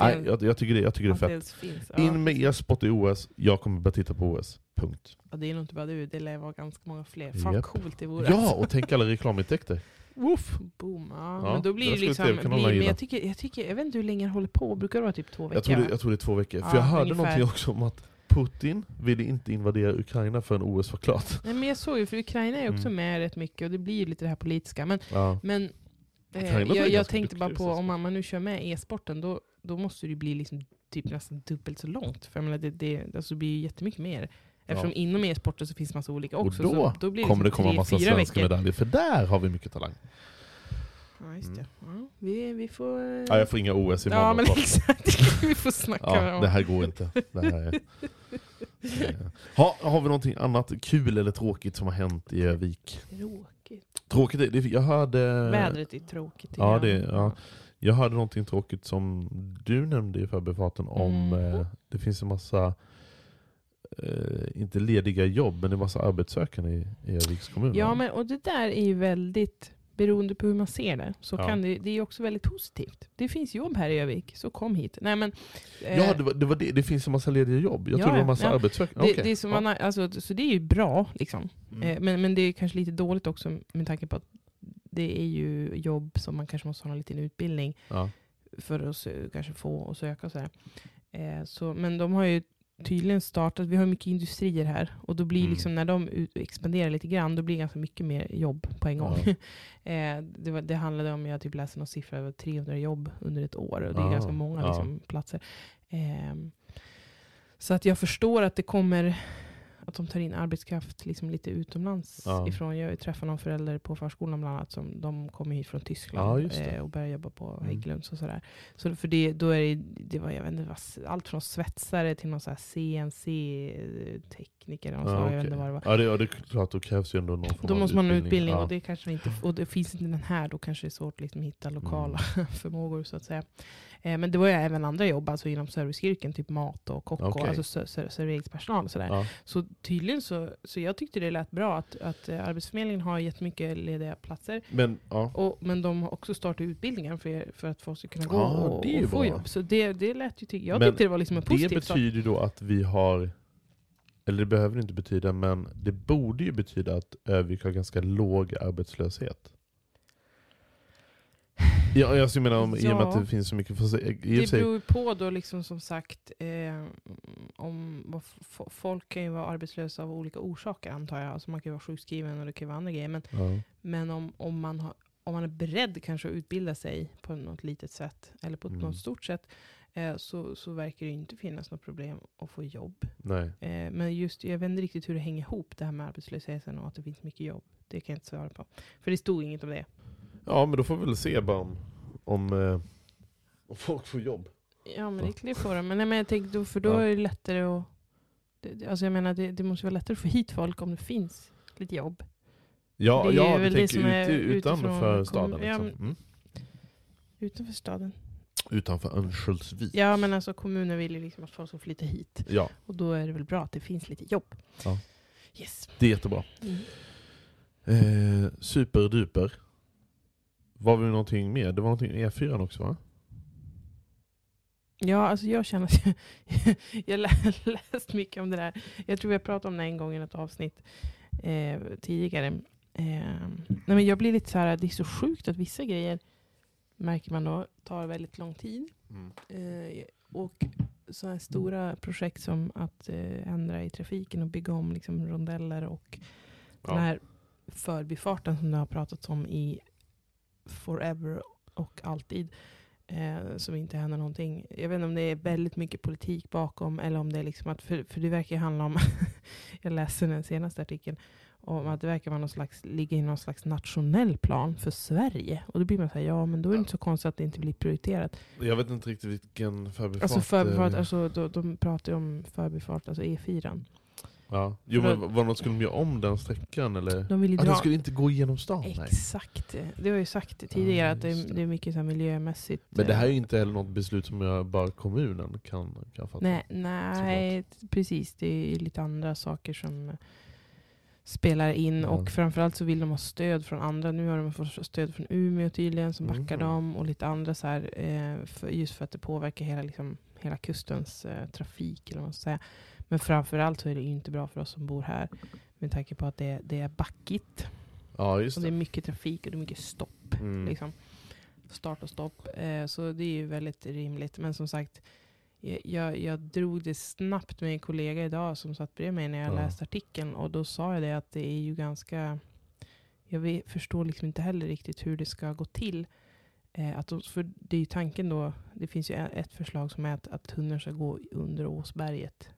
Speaker 2: Nej, jag, jag, tycker det, jag tycker det är fett.
Speaker 1: Finns. Ja.
Speaker 2: In med e-sport i OS, jag kommer börja titta på OS. Punkt.
Speaker 1: ja, det är nog inte bara du, det lär vara ganska många fler. Fan
Speaker 2: Japp.
Speaker 1: coolt det vore.
Speaker 2: Ja, och tänk alla reklamintäkter. Woof.
Speaker 1: Boom. Ja,
Speaker 2: Ja,
Speaker 1: men då blir
Speaker 2: det
Speaker 1: liksom... Blir, men jag, tycker, jag, tycker, jag vet inte hur länge det håller på. Brukar det vara typ två veckor?
Speaker 2: Jag tror, det, jag tror det är två veckor.
Speaker 1: Ja,
Speaker 2: För jag hörde
Speaker 1: ungefär.
Speaker 2: någonting också om att Putin ville inte invadera Ukraina förrän OS var klart.
Speaker 1: Nej, men jag såg ju, för Ukraina är också
Speaker 2: Mm.
Speaker 1: med rätt mycket och det blir ju lite det här politiska. Men,
Speaker 2: Ja.
Speaker 1: men eh, jag, jag tänkte bara på om man, man nu kör med e-sporten då, då måste det ju bli liksom typ nästan dubbelt så långt. För jag menar, det, det, alltså det blir ju jättemycket mer. Eftersom
Speaker 2: Ja.
Speaker 1: inom e-sporten så finns massa olika
Speaker 2: Och
Speaker 1: också.
Speaker 2: då,
Speaker 1: så då blir det
Speaker 2: kommer det
Speaker 1: liksom
Speaker 2: komma
Speaker 1: tre,
Speaker 2: massa svenska
Speaker 1: veckor.
Speaker 2: medaljer, för där har vi mycket talang.
Speaker 1: Ja, just
Speaker 2: Mm.
Speaker 1: det. Ja, vi, vi får... eh,
Speaker 2: Ja, jag får inga OS imorgon.
Speaker 1: ja men exakt. *laughs* vi får snacka
Speaker 2: ja,
Speaker 1: om
Speaker 2: det här går inte. Det här är... *laughs* Ha, har vi någonting annat kul eller tråkigt som har hänt i Övik?
Speaker 1: Tråkigt.
Speaker 2: Tråkigt, det, jag hörde...
Speaker 1: Vädret är tråkigt.
Speaker 2: Ja, det,
Speaker 1: jag.
Speaker 2: ja. Jag hörde någonting tråkigt som du nämnde i förbifarten om
Speaker 1: Mhm.
Speaker 2: eh, det finns en massa, eh, inte lediga jobb, men det är massa arbetssökande i, i Öviks kommun.
Speaker 1: Ja, men, och det där är ju väldigt beroende på hur man ser det. Så
Speaker 2: Ja.
Speaker 1: kan det, det är också väldigt positivt. Det finns jobb här i Övik, så kom hit. Nej, men, eh,
Speaker 2: ja det, var, det, var det, det finns en massa lediga jobb. Jag
Speaker 1: Ja,
Speaker 2: tror det var en massa
Speaker 1: ja.
Speaker 2: arbetssökande.
Speaker 1: det,
Speaker 2: Okej.
Speaker 1: det är som
Speaker 2: ja.
Speaker 1: man alltså, så det är ju bra. Liksom.
Speaker 2: Mm.
Speaker 1: Eh, men, men det är kanske lite dåligt också med tanke på att det är ju jobb som man kanske måste ha en liten utbildning
Speaker 2: ja.
Speaker 1: för att kanske få och söka. Och så här. Eh, så, men de har ju tydligen startat, vi har mycket industrier här och då blir
Speaker 2: Mm.
Speaker 1: liksom när de expanderar lite grann, då blir det ganska mycket mer jobb på en gång. *laughs* eh, det, var, det handlade om, jag typ läste någon siffra, över 300 jobb under ett år och det är
Speaker 2: Ah,
Speaker 1: ganska många
Speaker 2: ja.
Speaker 1: liksom, platser. Ehm, så att jag förstår att det kommer att de tar in arbetskraft liksom lite utomlands
Speaker 2: Ja.
Speaker 1: ifrån. Jag träffade någon förälder på förskolan bland annat. Som, de kommer hit från
Speaker 2: Ja,
Speaker 1: Tyskland
Speaker 2: det.
Speaker 1: eh, och börjar jobba på
Speaker 2: Mm.
Speaker 1: Hägglunds och sådär. Så för det, då är det, det var, jag vet inte, vad- allt från svetsare till någon CNC-tekniker.
Speaker 2: Ja,
Speaker 1: jag vet
Speaker 2: okej.
Speaker 1: inte vad det var.
Speaker 2: Ja, det, ja, det är klart, då krävs ju ändå någon form
Speaker 1: Då måste man ha utbildning
Speaker 2: Ja.
Speaker 1: och det kanske inte, och det finns inte den här, då kanske det är svårt att liksom hitta lokala
Speaker 2: Mm. *laughs*
Speaker 1: förmågor så att säga. Eh, men det var ju även andra jobb, alltså inom serviceyrken, typ mat och kock och
Speaker 2: Okej.
Speaker 1: alltså ser- ser- serveringspersonal och sådär.
Speaker 2: Ja.
Speaker 1: Så tydligen så, så jag tyckte det lät bra att, att eh, Arbetsförmedlingen har jättemycket lediga platser.
Speaker 2: Men, ja.
Speaker 1: Och, men de har också startat utbildningar för, för att folk ska kunna gå
Speaker 2: Ja,
Speaker 1: och,
Speaker 2: det
Speaker 1: och få jobb. Så det, det lät ju, jag
Speaker 2: Men
Speaker 1: tyckte det var liksom en
Speaker 2: Det
Speaker 1: positiv sak.
Speaker 2: betyder ju då att vi har, eller det behöver det inte betyda, men det borde ju betyda att Övik har ganska låg arbetslöshet. Ja, jag menar om, i och med att
Speaker 1: Ja.
Speaker 2: det finns så mycket, för,
Speaker 1: Det beror ju på då liksom som sagt, eh, om folk kan ju vara arbetslösa av olika orsaker antar jag. Alltså man kan ju vara sjukskriven och det kan ju vara andra grejer. Men,
Speaker 2: ja.
Speaker 1: men om, om, man har, om man är beredd kanske att utbilda sig på något litet sätt, eller på
Speaker 2: Mm.
Speaker 1: något stort sätt, eh, så, så verkar det inte finnas något problem att få jobb. Eh, men just, jag vet inte riktigt hur det hänger ihop det här med arbetslösheten och att det finns mycket jobb. Det kan jag inte svara på. För det stod inget om det.
Speaker 2: Ja men då får vi väl se bara om, om, eh, om folk får jobb.
Speaker 1: Ja men det, får de. Men, nej, men jag tänkte, då, för då är det lättare att... Det, alltså jag menar, det, det måste vara lättare att få hit folk om det finns lite jobb.
Speaker 2: Ja,
Speaker 1: Det
Speaker 2: ja du tänker ute, utanför staden liksom. Mm.
Speaker 1: Utanför staden.
Speaker 2: Utanför Örnsköldsvik.
Speaker 1: Ja men alltså kommunen vill ju liksom att folk ska flytta hit.
Speaker 2: Ja,
Speaker 1: Och då är det väl bra att det finns lite jobb.
Speaker 2: Ja.
Speaker 1: Yes.
Speaker 2: det är jättebra.
Speaker 1: Mm.
Speaker 2: Eh, superduper. Var vi någonting mer? Det var någonting i E4 också va?
Speaker 1: Ja, alltså jag känner att jag, *laughs* jag lä- *laughs* läst mycket om det där. Jag tror vi har pratat om det en gång i något avsnitt eh, tidigare. Eh, nej men jag blir lite så här, det är så sjukt att vissa grejer märker man då tar väldigt lång tid. Eh, och sådana här stora projekt som att eh, ändra i trafiken och bygga om liksom, rondeller och den
Speaker 2: Ja.
Speaker 1: här förbifarten som det har pratats om i forever och alltid. Eh, som inte händer någonting. Jag vet inte om det är väldigt mycket politik bakom eller om det är liksom att, för, för det verkar ju handla om, *laughs* jag läste den senaste artikeln, om att det verkar vara någon slags, ligga i någon slags nationell plan för Sverige. Och då blir man så här, ja men då är det inte så konstigt att det inte blir prioriterat.
Speaker 2: Jag vet inte riktigt vilken förbifart.
Speaker 1: Alltså förbifart, alltså, de, de pratar ju om förbifart, alltså E4.
Speaker 2: Ja. Jo men var något skulle de göra om den sträckan eller?
Speaker 1: De vill ju
Speaker 2: Ah, den
Speaker 1: dra...
Speaker 2: skulle inte gå genom stan? Nej.
Speaker 1: Exakt. Det har ju sagt tidigare,
Speaker 2: Ja,
Speaker 1: att det är,
Speaker 2: det.
Speaker 1: det är mycket så här miljömässigt.
Speaker 2: Men det här är
Speaker 1: eh,
Speaker 2: ju inte heller något beslut som jag bara kommunen kan, kan fatta.
Speaker 1: Nej, nej precis. Det är ju lite andra saker som eh, spelar in.
Speaker 2: Ja.
Speaker 1: Och framförallt så vill de ha stöd från andra. Nu har de fått stöd från Umeå tydligen, som backar
Speaker 2: Mhm.
Speaker 1: dem. Och lite andra så här, eh, för, just för att det påverkar hela, liksom, hela kustens eh, trafik. Eller vad man ska säga. Men framförallt så är det ju inte bra för oss som bor här. Med tanke på att det, det är backigt.
Speaker 2: Ja just
Speaker 1: Och det är
Speaker 2: det.
Speaker 1: mycket trafik och det är mycket stopp.
Speaker 2: Mm.
Speaker 1: Liksom. Start och stopp. Eh, så det är ju väldigt rimligt. Men som sagt, jag, jag, jag drog det snabbt med en kollega idag som satt bredvid mig när jag
Speaker 2: Ja.
Speaker 1: läste artikeln. Och då sa jag det att det är ju ganska... Jag vet, förstår liksom inte heller riktigt hur det ska gå till. Eh, att de, för det är ju tanken då, det finns ju ett förslag som är att, att tunneln ska gå under Åsberget.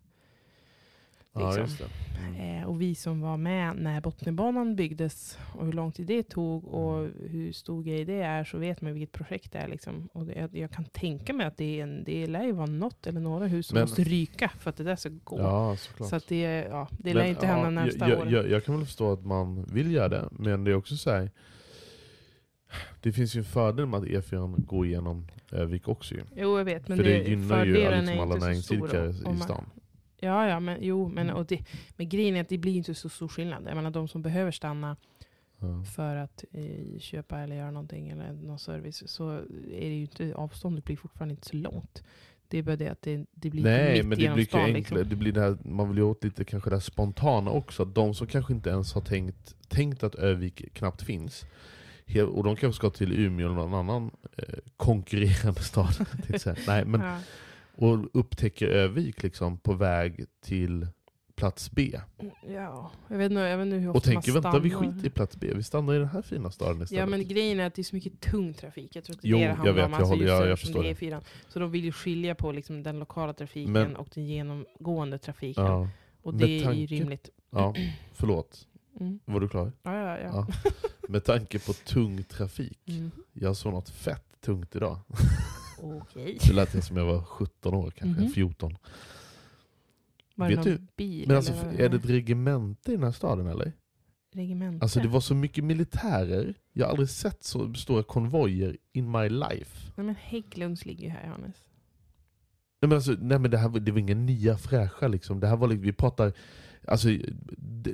Speaker 2: Ja
Speaker 1: liksom.
Speaker 2: det. Mm.
Speaker 1: Eh, och vi som var med när Botniabanan byggdes och hur lång tid det tog och
Speaker 2: Mm.
Speaker 1: hur stor grej det är så vet man vilket projekt det är. Liksom. Och det, jag, jag kan tänka mig att det, är en, det lär ju vara något eller några hus som
Speaker 2: Men-
Speaker 1: måste ryka för att det där ska gå.
Speaker 2: Ja
Speaker 1: så att det, ja, det
Speaker 2: Men,
Speaker 1: lär inte hända
Speaker 2: ja,
Speaker 1: närmsta
Speaker 2: jag,
Speaker 1: åren.
Speaker 2: jag, jag kan väl förstå att man vill göra det, men det är också så här. Det finns ju en fördel med att E4 går igenom Övik också ju.
Speaker 1: Jo, jag vet. Men
Speaker 2: För det, gynnar ju liksom alla näringsidkare i stan.
Speaker 1: Ja, ja, men jo, men, och det, men grejen är att det blir inte så stor skillnad. Jag menar de som behöver stanna
Speaker 2: Ja.
Speaker 1: för att eh, köpa eller göra någonting eller någon service så är det ju inte, avståndet blir fortfarande inte så långt. Det är bara det att det, det blir
Speaker 2: Nej,
Speaker 1: mitt
Speaker 2: men det blir
Speaker 1: stan.
Speaker 2: enklare.
Speaker 1: Liksom.
Speaker 2: Det blir det här, man vill ju åt lite kanske det här spontana också. De som kanske inte ens har tänkt, tänkt att Övik knappt finns, och de kanske ska till Umeå eller någon annan eh, konkurrerande stad. *laughs* Nej, men,
Speaker 1: Ja.
Speaker 2: Och upptäcker Övik liksom på väg till plats B.
Speaker 1: ja, jag vet inte, jag vet inte hur ofta
Speaker 2: Och tänker
Speaker 1: man
Speaker 2: vänta vi skiter i plats B, vi stannar i den här fina staden istället.
Speaker 1: Ja men grejen är att det är så mycket tung trafik. Jag tror att det är
Speaker 2: Jo,
Speaker 1: det det
Speaker 2: jag
Speaker 1: handlar
Speaker 2: vet,
Speaker 1: om.
Speaker 2: jag
Speaker 1: Alltså
Speaker 2: håller- jag förstår
Speaker 1: det är. E4. Så de vill ju skilja på liksom den lokala trafiken
Speaker 2: Men-
Speaker 1: och den genomgående trafiken.
Speaker 2: ja,
Speaker 1: och
Speaker 2: med
Speaker 1: det är ju rimligt.
Speaker 2: ja, förlåt.
Speaker 1: Mm.
Speaker 2: Var du klar?
Speaker 1: Ja, ja, ja.
Speaker 2: Ja. Med tanke på tung trafik.
Speaker 1: Mm.
Speaker 2: Jag såg något fett tungt idag. *laughs*
Speaker 1: Okej.
Speaker 2: Det lät som jag var 17 år, kanske
Speaker 1: Mhm.
Speaker 2: 14.
Speaker 1: Var det
Speaker 2: Vet
Speaker 1: någon bil?
Speaker 2: Men alltså,
Speaker 1: eller
Speaker 2: är det ett regemente i den här staden eller?
Speaker 1: Regemente?
Speaker 2: Alltså det var så mycket militärer, jag har aldrig sett så stora konvojer in my life.
Speaker 1: Nej men Hägglunds ligger ju här Johannes.
Speaker 2: Nej men, alltså, nej, men det här det var inga nya fräscha liksom. Det här var, liksom- vi pratar, alltså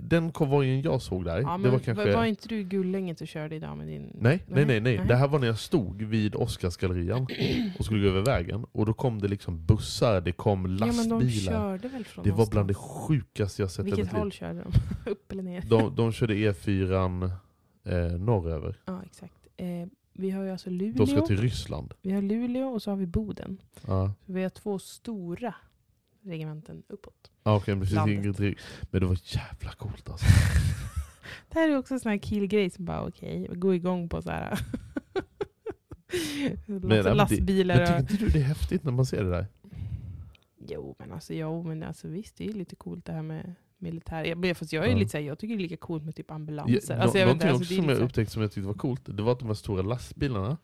Speaker 2: den konvojen jag såg där,
Speaker 1: Ja,
Speaker 2: det var kanske...
Speaker 1: var inte du i Gullänget och körde idag med din...
Speaker 2: Nej, nej, nej, nej. Det här var när jag stod vid Oscarsgallerian och skulle gå över vägen. Och då kom det liksom bussar, det kom
Speaker 1: Ja men de
Speaker 2: lastbilar.
Speaker 1: körde väl från
Speaker 2: det var bland det sjukaste jag sett i
Speaker 1: Vilket
Speaker 2: mitt liv.
Speaker 1: håll körde de? *laughs* Upp eller ner?
Speaker 2: De, de körde E4 eh, norröver.
Speaker 1: Ja exakt. Eh, vi har ju alltså
Speaker 2: De
Speaker 1: Luleå,
Speaker 2: ska till Ryssland.
Speaker 1: vi har Luleå och så har vi Boden.
Speaker 2: Ja.
Speaker 1: Så vi har två stora regementen uppåt.
Speaker 2: Ah, okay, men, det finns
Speaker 1: Landet.
Speaker 2: inget, direkt- men det var jävla coolt alltså. *laughs*
Speaker 1: Det här är också en sån här killgrej som bara okej, gå igång på så här. *laughs*
Speaker 2: Men, ja, men
Speaker 1: lastbilar.
Speaker 2: Det, men tycker inte du det är häftigt när man ser det där?
Speaker 1: Jo, men alltså, jo, men alltså visst, det är ju lite coolt det här med militär. Jag, men fast jag, är
Speaker 2: Ja.
Speaker 1: lite, jag tycker det är lika coolt med typ
Speaker 2: Ja,
Speaker 1: ambulanser.
Speaker 2: nå-
Speaker 1: alltså, jag vet
Speaker 2: någonting
Speaker 1: alltså,
Speaker 2: också som jag upptäckte som jag tyckte var coolt, det var att de här stora lastbilarna,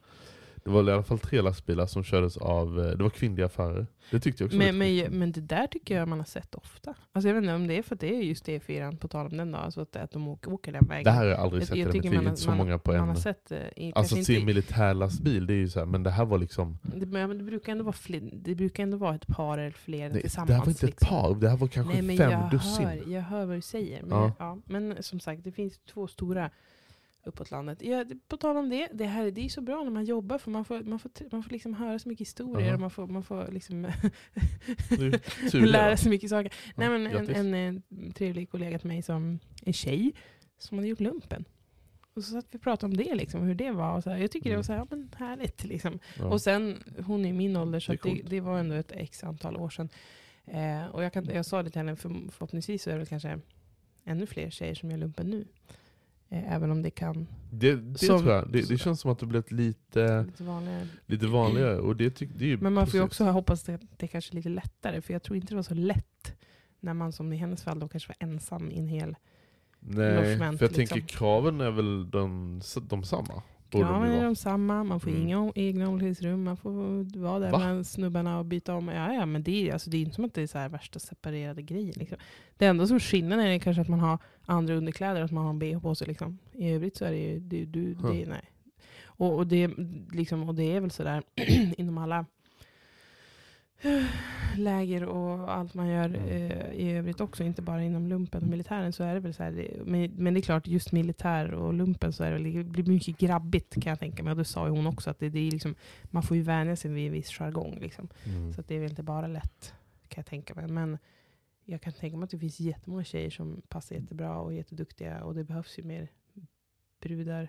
Speaker 2: det var i alla fall tre lastbilar som kördes av, eh, det var kvinnliga förare. Det tyckte jag också
Speaker 1: men, men, men det där tycker jag man har sett ofta. Alltså jag vet inte om det är för att det är just E4, på tal om den då, alltså att, att de åker, åker den vägen.
Speaker 2: Det här har jag aldrig
Speaker 1: Jag-
Speaker 2: sett i
Speaker 1: jag
Speaker 2: mitt
Speaker 1: tycker
Speaker 2: liv, så
Speaker 1: man-
Speaker 2: många på
Speaker 1: man
Speaker 2: en...
Speaker 1: har sett, eh, i,
Speaker 2: Alltså se en militärlastbil, det är ju så här, men det här var liksom...
Speaker 1: det, men det brukar ändå vara fler, det brukar ändå vara ett par eller fler
Speaker 2: Nej,
Speaker 1: tillsammans.
Speaker 2: det här var inte ett
Speaker 1: liksom.
Speaker 2: par, det här var kanske
Speaker 1: Nej, men
Speaker 2: fem
Speaker 1: jag
Speaker 2: dussin.
Speaker 1: Hör, jag hör vad du säger. Men,
Speaker 2: Ja.
Speaker 1: ja. men som sagt, det finns två stora uppåt landet. Ja, på tal om det, det, här, det är så bra när man jobbar för man får, man får, man får liksom höra så mycket historier
Speaker 2: Aha.
Speaker 1: och man får, man får liksom *laughs* lära sig mycket saker.
Speaker 2: Ja,
Speaker 1: Nej, men en, en, en trevlig kollega till mig som är tjej, som hade gjort lumpen. Och så satt vi och pratade om det, liksom, hur det var. Och så här. Jag tycker det var så här, ja, men härligt. Liksom.
Speaker 2: Ja.
Speaker 1: Och sen, hon är i min ålder, så
Speaker 2: Det
Speaker 1: det, det var ändå ett x antal år sedan. Eh, och jag, kan, jag sa det till henne, för, förhoppningsvis så är det kanske ännu fler tjejer som gör lumpen nu. Eh, även om det kan
Speaker 2: Det, det
Speaker 1: Som-
Speaker 2: tror jag, det, det känns som att det blivit lite,
Speaker 1: lite vanligare.
Speaker 2: lite vanligare. Och det, tyck, det är ju
Speaker 1: Men man får ju också hoppas att det är kanske lite lättare, för jag tror inte det var så lätt när man som i hennes fall då kanske var ensam i en hel...
Speaker 2: Nej,
Speaker 1: logement,
Speaker 2: för jag
Speaker 1: liksom.
Speaker 2: tänker kraven är väl de, de samma?
Speaker 1: Kraven är de samma, man får
Speaker 2: Mm.
Speaker 1: inga egna omklädningsrum, man får vara där
Speaker 2: Va?
Speaker 1: med snubbarna och byta om. Ja, ja, men det är, alltså, det är inte som att det är så här värsta separerade grejer. Liksom. Det enda som skillnaden är kanske att man har andra underkläder, att man har en bh på sig. Liksom. I övrigt så är det ju, det, du, det, nej. Och, och, det, liksom, och det är väl sådär *clears throat* inom alla läger och allt man gör
Speaker 2: Mm.
Speaker 1: eh, i övrigt också, inte bara inom lumpen och militären, så är det väl så här. Det, men, men det är klart, just militär och lumpen så är det, väl- det blir mycket grabbigt kan jag tänka mig. Och det sa ju hon också, att det, det är liksom, man får ju vänja sig vid en viss jargong. Liksom.
Speaker 2: Mm.
Speaker 1: Så att det är väl inte bara lätt, kan jag tänka mig. Men jag kan tänka mig att det finns jättemånga tjejer som passar jättebra och är jätteduktiga. Och det behövs ju mer brudar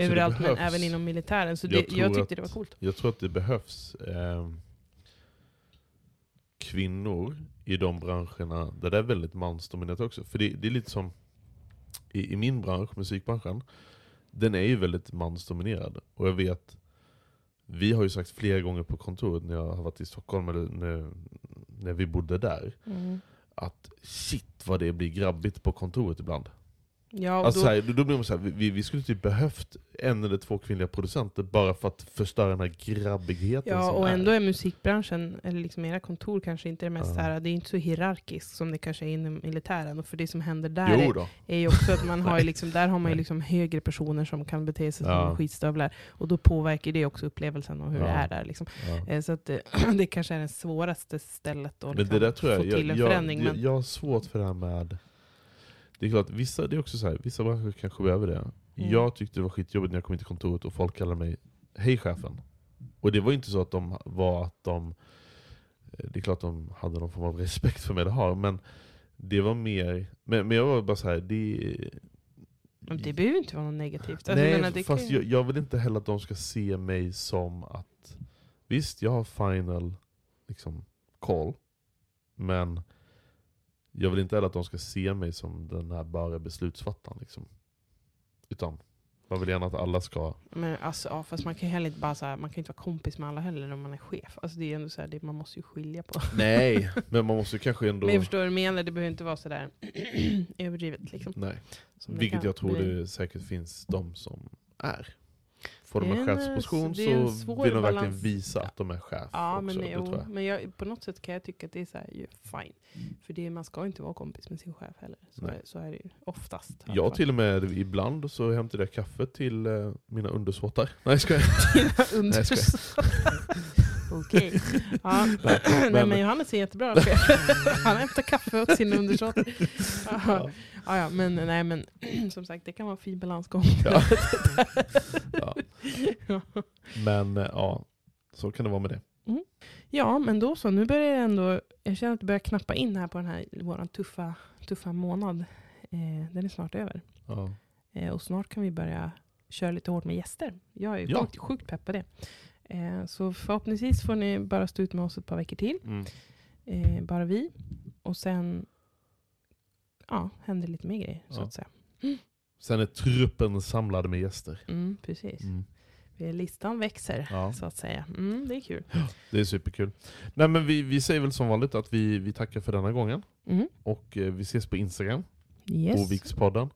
Speaker 1: överallt, men även inom militären. Så
Speaker 2: Jag
Speaker 1: det, jag, tyckte
Speaker 2: att-
Speaker 1: det var coolt.
Speaker 2: Jag tror att det behövs eh, kvinnor i de branscherna där det är väldigt mansdominerat också. För det, det är lite som i, i min bransch, musikbranschen, den är ju väldigt mansdominerad. Och jag vet, vi har ju sagt flera gånger på kontoret när jag har varit i Stockholm, eller när, när vi bodde där,
Speaker 1: Mm.
Speaker 2: att shit vad det blir grabbigt på kontoret ibland.
Speaker 1: Ja,
Speaker 2: Alltså,
Speaker 1: då,
Speaker 2: så här, då, blir man så här, vi, vi skulle typ behövt en eller två kvinnliga producenter bara för att förstöra den här grabbigheten
Speaker 1: Ja,
Speaker 2: som
Speaker 1: och
Speaker 2: är.
Speaker 1: ändå är musikbranschen, eller liksom era kontor kanske inte det mest
Speaker 2: Ja.
Speaker 1: här, det är inte så hierarkiskt som det kanske är inom militären. Och för det som händer där är, är ju också att man *laughs* har liksom, där har man ju liksom högre personer som kan bete sig
Speaker 2: Ja.
Speaker 1: som skitstövlar. Och då påverkar det också upplevelsen och hur
Speaker 2: Ja.
Speaker 1: det är där. Liksom.
Speaker 2: Ja.
Speaker 1: Eh, Så att det, *clears throat* det kanske är det svåraste stället att liksom
Speaker 2: jag,
Speaker 1: få till en
Speaker 2: jag,
Speaker 1: förändring.
Speaker 2: jag,
Speaker 1: Men,
Speaker 2: jag har svårt för det här med... Det är klart, vissa, det är också så här, vissa branscher kanske behöver det.
Speaker 1: Mm.
Speaker 2: Jag tyckte det var skitjobbigt när jag kom in till kontoret och folk kallade mig Hej chefen. Och det var inte så att de var att de... Det är klart de hade någon form av respekt för mig, det har, men det var mer... Men, men jag var bara så här, det...
Speaker 1: men det behöver inte vara något negativt. Alltså,
Speaker 2: Nej,
Speaker 1: jag menar,
Speaker 2: fast
Speaker 1: kan,
Speaker 2: jag, jag vill inte heller att de ska se mig som att... Visst, jag har final liksom, call, men jag vill inte heller att de ska se mig som den här bara beslutsfattaren. Liksom. Utan jag vill gärna att alla ska...
Speaker 1: men alltså, ja, fast man kan ju heller inte bara så här, man kan inte vara kompis med alla heller om man är chef. Alltså, det är ändå så här, det, man måste ju skilja på.
Speaker 2: Nej, *laughs* men man måste kanske ändå...
Speaker 1: Men jag förstår vad du menar, det behöver inte vara sådär *clears throat* överdrivet. Liksom,
Speaker 2: Nej, vilket jag tror
Speaker 1: bli.
Speaker 2: det säkert finns de som är. Får de en chefsposition så vill de verkligen
Speaker 1: balans.
Speaker 2: visa att de är chef
Speaker 1: Ja,
Speaker 2: också.
Speaker 1: men, jo,
Speaker 2: tror jag.
Speaker 1: men jag, på något sätt kan jag tycka att det är så här, fine. För det, man ska inte vara kompis med sin chef heller. Så,
Speaker 2: Nej.
Speaker 1: är, så är det ju oftast.
Speaker 2: Jag till och med ibland så hämtade jag kaffe till eh, mina undersåtar. Nej ska jag.
Speaker 1: Dina *laughs*
Speaker 2: Nej,
Speaker 1: undersåtar. Okej. Ja.
Speaker 2: Nej,
Speaker 1: Nej,
Speaker 2: men-
Speaker 1: Johannes är jättebra. *laughs* Han hämtar kaffe åt sina undersåtar. *laughs* Ja. Ja, ja, men, nej, men *clears throat* som sagt, det kan vara en fin balansgång.
Speaker 2: Ja. Ja. *laughs*
Speaker 1: Ja.
Speaker 2: Men ja, så kan det vara med det.
Speaker 1: Ja, men då så. Nu börjar det ändå, jag känner att det börjar knappa in här på den här vår tuffa, tuffa månad. Eh, den är snart över.
Speaker 2: Ja.
Speaker 1: Eh, och snart kan vi börja köra lite hårt med gäster. Jag är
Speaker 2: Ja.
Speaker 1: sjukt, sjukt pepp på det. Eh, så förhoppningsvis får ni bara stå ut med oss ett par veckor till.
Speaker 2: Mm.
Speaker 1: Eh, bara vi. Och sen ja, händer lite mer grejer så
Speaker 2: Ja.
Speaker 1: att säga.
Speaker 2: Sen är truppen samlad med gäster.
Speaker 1: Mm, precis.
Speaker 2: Mm.
Speaker 1: Listan växer,
Speaker 2: Ja.
Speaker 1: så att säga. Mm, det är kul.
Speaker 2: Det är superkul. Nej, men vi, vi säger väl som vanligt att vi, vi tackar för denna gången.
Speaker 1: Mm.
Speaker 2: Och eh, vi ses på Instagram, på
Speaker 1: Yes.
Speaker 2: Vikspodden.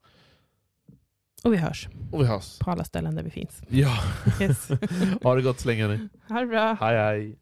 Speaker 1: Och vi hörs
Speaker 2: Och vi hörs.
Speaker 1: på alla ställen där vi finns.
Speaker 2: Ja,
Speaker 1: Yes. *laughs*
Speaker 2: ha det gott så länge ni.
Speaker 1: ha det bra.
Speaker 2: Hej hej.